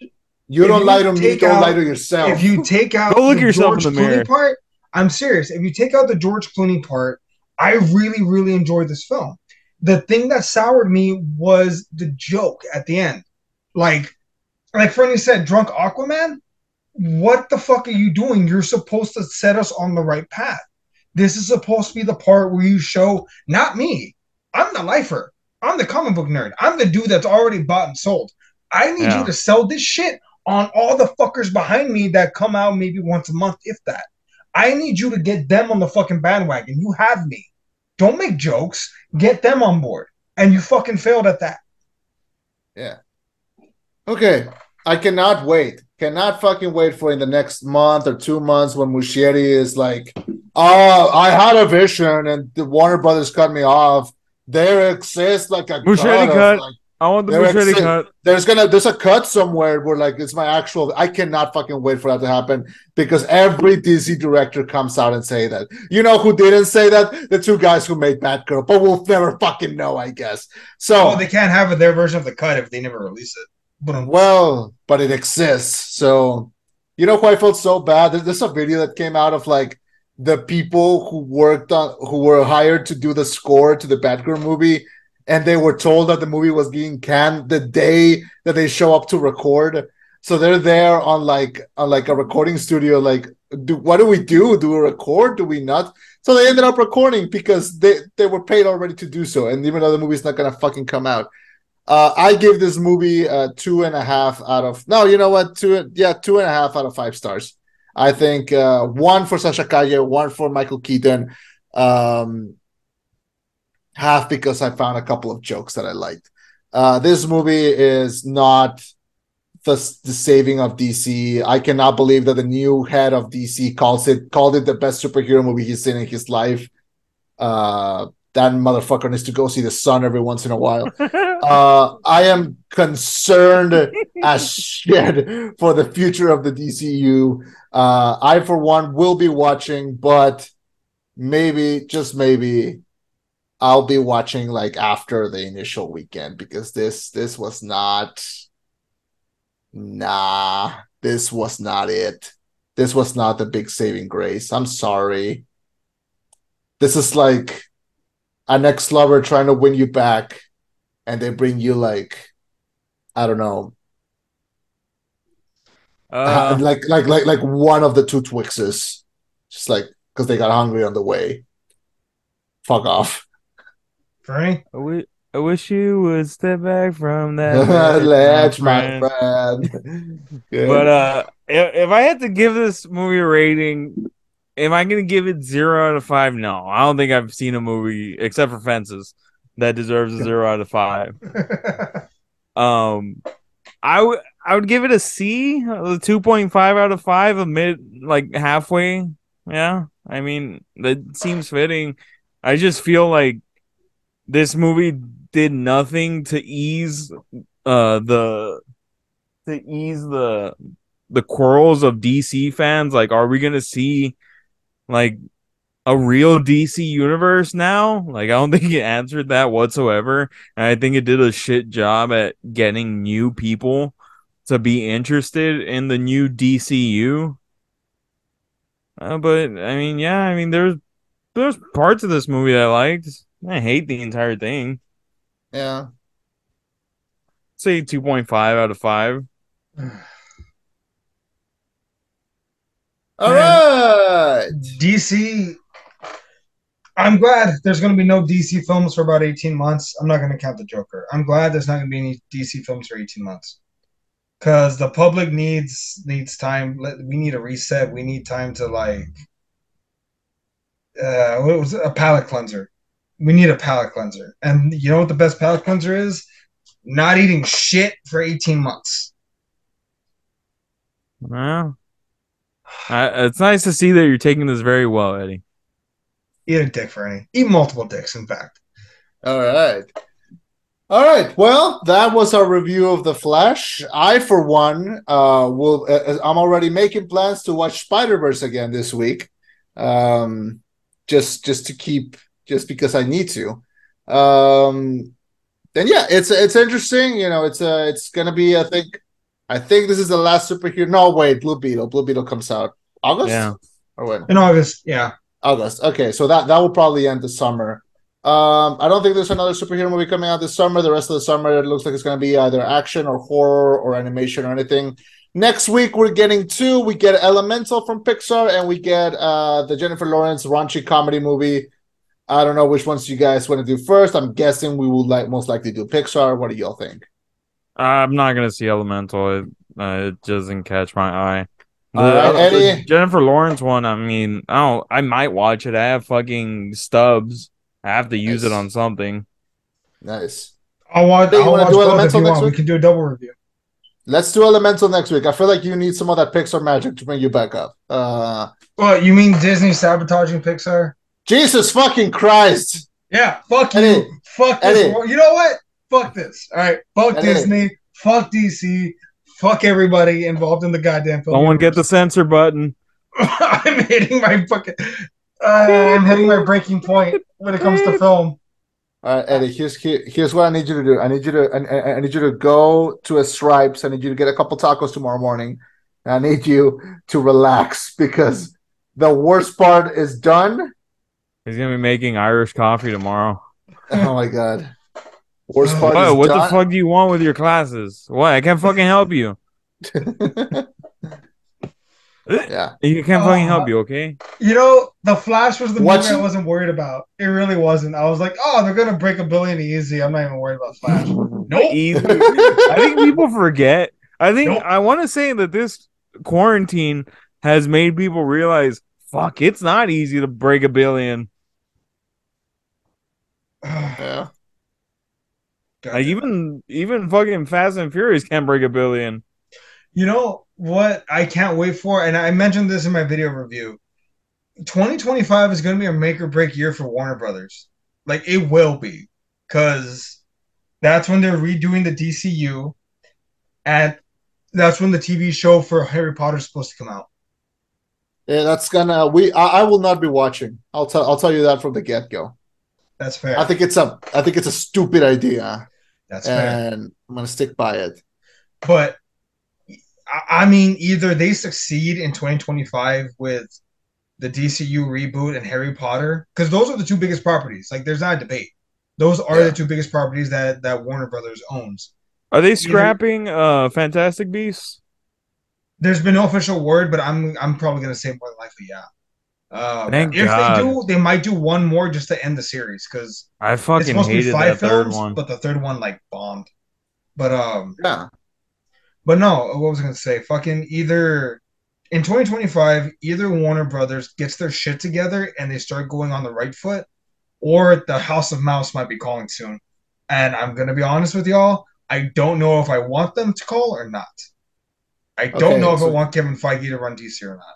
You don't you lie to me. take Don't out- lie to yourself. if you take out Go look the yourself in George the mirror. Clooney part, I'm serious. If you take out the George Clooney part, I really, really enjoyed this film. The thing that soured me was the joke at the end. Like, like Fernie said, drunk Aquaman. What the fuck are you doing? You're supposed to set us on the right path. This is supposed to be the part where you show, not me. I'm the lifer. I'm the comic book nerd. I'm the dude that's already bought and sold. I need Yeah. you to sell this shit on all the fuckers behind me that come out maybe once a month, if that. I need you to get them on the fucking bandwagon. You have me. Don't make jokes. Get them on board. And you fucking failed at that. Yeah. Okay, I cannot wait. Cannot fucking wait for in the next month or two months when Muschietti is like, "Oh, I had a vision and the Warner Brothers cut me off." There exists like a Muschietti cut of, cut. like, I want the They're machete exi- cut. there's gonna there's a cut somewhere where like it's my actual. I cannot fucking wait for that to happen because every DC director comes out and say that. You know who didn't say that? The two guys who made Batgirl, but we'll never fucking know, I guess. So Oh, they can't have their version of the cut if they never release it. But Well, but it exists. So, you know who I felt so bad? There's, there's a video that came out of like the people who worked on, who were hired to do the score to the Batgirl movie, and they were told that the movie was being canned the day that they show up to record. So they're there on like on like a recording studio. Like, do what do we do? Do we record? Do we not? So they ended up recording because they they were paid already to do so, and even though the movie's not gonna fucking come out. Uh, I give this movie uh, two and a half out of no, you know what? Two, yeah, two and a half out of five stars. I think uh, one for Sasha Calle, one for Michael Keaton, um, half because I found a couple of jokes that I liked. Uh, this movie is not the, the saving of DC. I cannot believe that the new head of DC calls it called it the best superhero movie he's seen in his life. Uh, that motherfucker needs to go see the sun every once in a while. *laughs* Uh, I am concerned *laughs* as shit for the future of the DCU. Uh, I, for one, will be watching, but maybe, just maybe, I'll be watching like after the initial weekend because this this was not. Nah, this was not it. This was not the big saving grace. I'm sorry. This is like an ex lover trying to win you back and they bring you like I don't know, Uh, like like like like one of the two Twixes, just like because they got hungry on the way. Fuck off, Fernie, I wish you would step back from *laughs* that. ledge, my friend. *laughs* But uh, if, if I had to give this movie a rating, am I gonna give it zero out of five? No, I don't think I've seen a movie except for Fences that deserves a *laughs* zero out of five. Um, I would I would give it a C, a two point five out of five, a mid like halfway. Yeah, I mean that seems fitting. I just feel like this movie did nothing to ease uh the to ease the the quarrels of DC fans. Like, are we gonna see like a real DC universe now? Like, I don't *laughs* think it answered that whatsoever. And I think it did a shit job at getting new people to be interested in the new DCU. Uh, but I mean, yeah, I mean, there's there's parts of this movie I liked. I hate the entire thing. Yeah. Say two point five out of five. All right. DC. I'm glad there's going to be no DC films for about 18 months. I'm not going to count the Joker. I'm glad there's not going to be any DC films for 18 months because the public needs needs time. We need a reset. We need time to like. Uh, what was it? a palate cleanser? We need a palate cleanser, and you know what the best palate cleanser is? Not eating shit for 18 months. Well, I, it's nice to see that you're taking this very well, Eddie. Eat a dick Fernie. Eat multiple dicks, in fact. All right. All right. Well, that was our review of The Flash. I, for one, uh, will. Uh, I'm already making plans to watch Spider Verse again this week, um, just just to keep, just because I need to. Um, then yeah, it's it's interesting. You know, it's uh, it's gonna be. I think, I think this is the last superhero. No, wait, Blue Beetle. Blue Beetle comes out August. Yeah. Or when? In August, yeah. August. Okay, so that that will probably end the summer. Um, I don't think there's another superhero movie coming out this summer. The rest of the summer, it looks like it's going to be either action or horror or animation or anything. Next week, we're getting two. We get Elemental from Pixar, and we get uh the Jennifer Lawrence raunchy comedy movie. I don't know which ones you guys want to do first. I'm guessing we will like most likely do Pixar. What do y'all think? I'm not gonna see Elemental. It, uh, it doesn't catch my eye. The, All right, uh, the Jennifer Lawrence one. I mean, I don't. I might watch it. I have fucking stubs. I have to use it on something. Nice. I'll watch. Hey, you I'll wanna do Elemental next want. We can do a double review. Let's do Elemental next week. I feel like you need some of that Pixar magic to bring you back up. Uh, What you mean Disney sabotaging Pixar? Jesus fucking Christ! Yeah, fuck Eddie. you. Fuck this. Eddie. world. You know what? Fuck this. All right. Fuck Eddie. Disney. Fuck DC. Fuck everybody involved in the goddamn film. Someone get the censor button. *laughs* I'm hitting my fucking. Uh, I'm hitting my breaking point when it comes to film. All right, Eddie. Here's here, here's what I need you to do. I need you to I, I- I need you to go to a Stripes. I need you to get a couple tacos tomorrow morning. I need you to relax because the worst part is done. He's gonna be making Irish coffee tomorrow. *laughs* Oh my god, worst oh, part What? is What the fuck do you want with your classes? What? I can't fucking help you. *laughs* yeah, *laughs* You can't fucking Oh. help uh, you. Okay. You know, The Flash was the movie Watching- I wasn't worried about. It really wasn't. I was like, oh, they're gonna break a billion easy. I'm not even worried about Flash. Nope. Easy. I think people forget. I think Nope. I want to say that this quarantine has made people realize, fuck, it's not easy to break a billion. *sighs* yeah. Like even even fucking Fast and Furious can't break a billion. You know what I can't wait for, and I mentioned this in my video review. 2025 is going to be a make or break year for Warner Brothers. Like it will be, because that's when they're redoing the DCU, and that's when the TV show for Harry Potter is supposed to come out. Yeah, that's gonna we. I, I will not be watching. I'll tell. I'll tell you that from the get go. That's fair. I think it's a. I think it's a stupid idea, that's fair. and I'm gonna stick by it. But I- I mean, either they succeed in 2025 with the DCU reboot and Harry Potter, because those are the two biggest properties. Like, there's not a debate. Those are Yeah. the two biggest properties that that Warner Brothers owns. Are they scrapping uh Fantastic Beasts? There's been no official word, but I'm I'm probably gonna say more than likely, yeah. Um, Thank if God. they do, they might do one more just to end the series because I it's fucking supposed to be hated five that third films, one. but the third one like bombed. But um, Yeah. But no, what was I gonna say? Fucking either in 2025, either Warner Brothers gets their shit together and they start going on the right foot, or the House of Mouse might be calling soon. And I'm gonna be honest with y'all, I don't know if I want them to call or not. I don't Okay, know if so- I want Kevin Feige to run DC or not.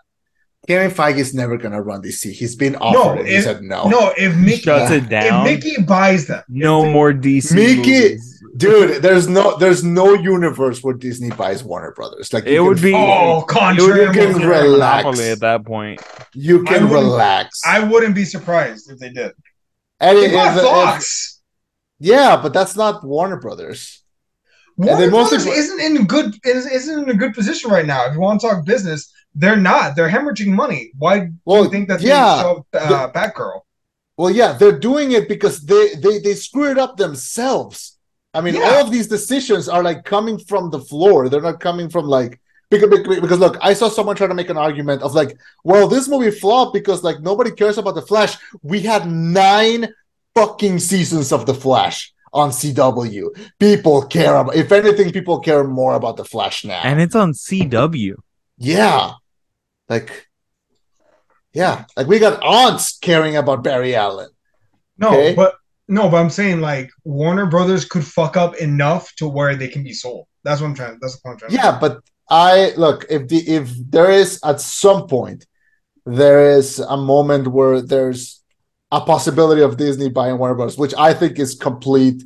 Kevin Feige is never gonna run DC. He's been offered it. He said no. No, if Mickey Shuts it down, if. Mickey buys them, no more DC. Mickey- movies. Dude, there's no there's no universe where Disney buys Warner Brothers. Like It you would can- be- oh, It would contrary. can be relax. monopoly at that point. you can wouldn't- relax. I wouldn't be surprised if they did. And They if- bought if- Fox. yeah, but that's not Warner Brothers. Warner they mostly- Brothers isn't in good is- isn't in a good position right now. If you want to talk business, they're not. They're hemorrhaging money. Why do Well, you think that yeah, they show uh, Batgirl? Well, yeah, they're doing it because they they they screw it up themselves. I mean, Yeah. all of these decisions are like coming from the floor. They're not coming from like because, because because look, I saw someone try to make an argument of like, well, this movie flopped because like nobody cares about the Flash. We had nine fucking seasons of the Flash on CW. People care about. If anything, people care more about the Flash now. And it's on CW. Yeah. Like, yeah. Like we got aunts caring about Barry Allen. No, Okay. but no, but I'm saying like Warner Brothers could fuck up enough to where they can be sold. That's what I'm trying. That's the point I'm trying. to Yeah, but I look if the if there is at some point there is a moment where there's a possibility of Disney buying Warner Brothers, which I think is complete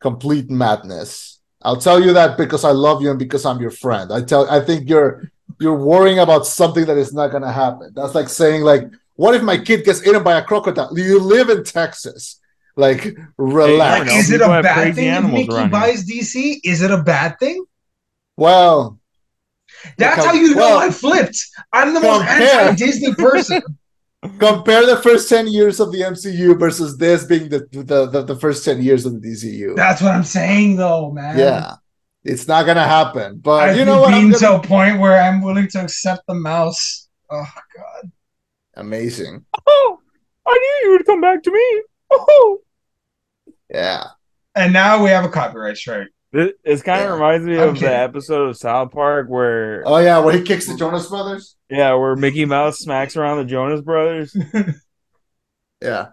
complete madness. I'll tell you that because I love you and because I'm your friend. I tell I think you're you're worrying about something that is not gonna happen. That's like saying like, what if my kid gets eaten by a crocodile? You live in Texas. Like, Like, relax. know, is it a bad thing if Mickey around here. buys DC? Is it a bad thing? well, That's com- how you know well, I flipped. I'm the most compare- anti-Disney person. *laughs* *laughs* compare the first 10 years of the MCU versus this being the the, the, the first 10 years of the DCU. That's what I'm saying, though, man. yeah. It's not gonna happen. But I've you know what? I'm been gonna- to a point where I'm willing to accept the mouse. Oh God. Amazing. Oh, I knew you would come back to me. Oh. Yeah. And now we have a copyright strike. This, it kind of Yeah. reminds me I'm of the episode of South Park where, Oh yeah, where he kicks the Jonas Brothers. yeah, where Mickey Mouse smacks around the Jonas Brothers. *laughs* Yeah.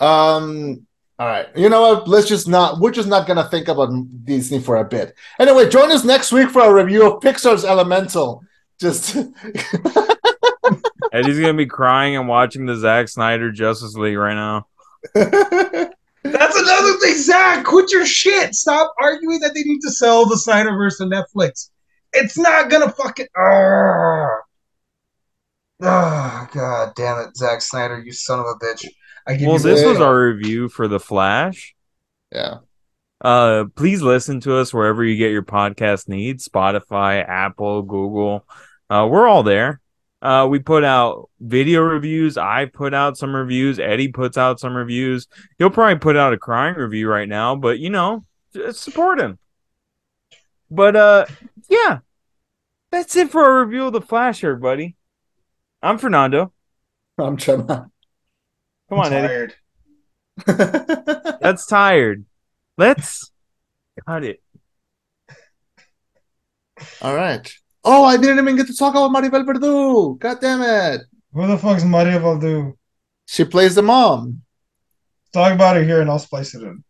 Um. All right. You know what? Let's just not. We're just not gonna think about Disney for a bit. Anyway, join us next week for a review of Pixar's Elemental. Just *laughs* Eddie's gonna be crying and watching the Zack Snyder Justice League right now. *laughs* That's another thing, Zack. Quit your shit. Stop arguing that they need to sell the Snyderverse to Netflix. It's not gonna fucking. Oh, god damn it, Zack Snyder, you son of a bitch. Well, this was our review for The Flash. yeah. Uh, please listen to us wherever you get your podcast needs Spotify, Apple, Google. Uh, we're all there. Uh, we put out video reviews. I put out some reviews. Eddie puts out some reviews. He'll probably put out a crying review right now, but you know, support him. But uh, yeah, that's it for our review of the Flash, everybody. I'm Fernando. I'm Chema. Come on, Eddie. tired. *laughs* That's tired. Let's cut it. All right. Oh, I didn't even get to talk about Maribel Verdú. God damn it. Who the fuck's Maria Valdu? She plays the mom. Talk about it here and I'll splice it in.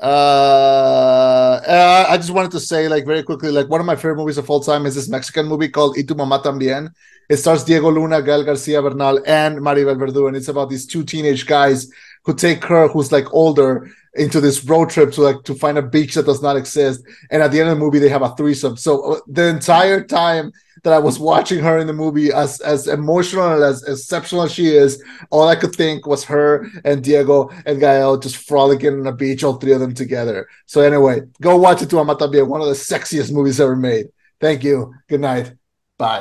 Uh, uh, I just wanted to say, like, very quickly, like, one of my favorite movies of all time is this Mexican movie called Y mamá también. It stars Diego Luna, Gael Garcia Bernal, and Maribel Verdú, and it's about these two teenage guys who take her, who's like older, into this road trip to like to find a beach that does not exist. And at the end of the movie, they have a threesome. So uh, the entire time that I was watching her in the movie, as as emotional and as exceptional as she is, all I could think was her and Diego and Gael just frolicking on a beach, all three of them together. So anyway, go watch it to Amata one of the sexiest movies ever made. Thank you. Good night. Bye.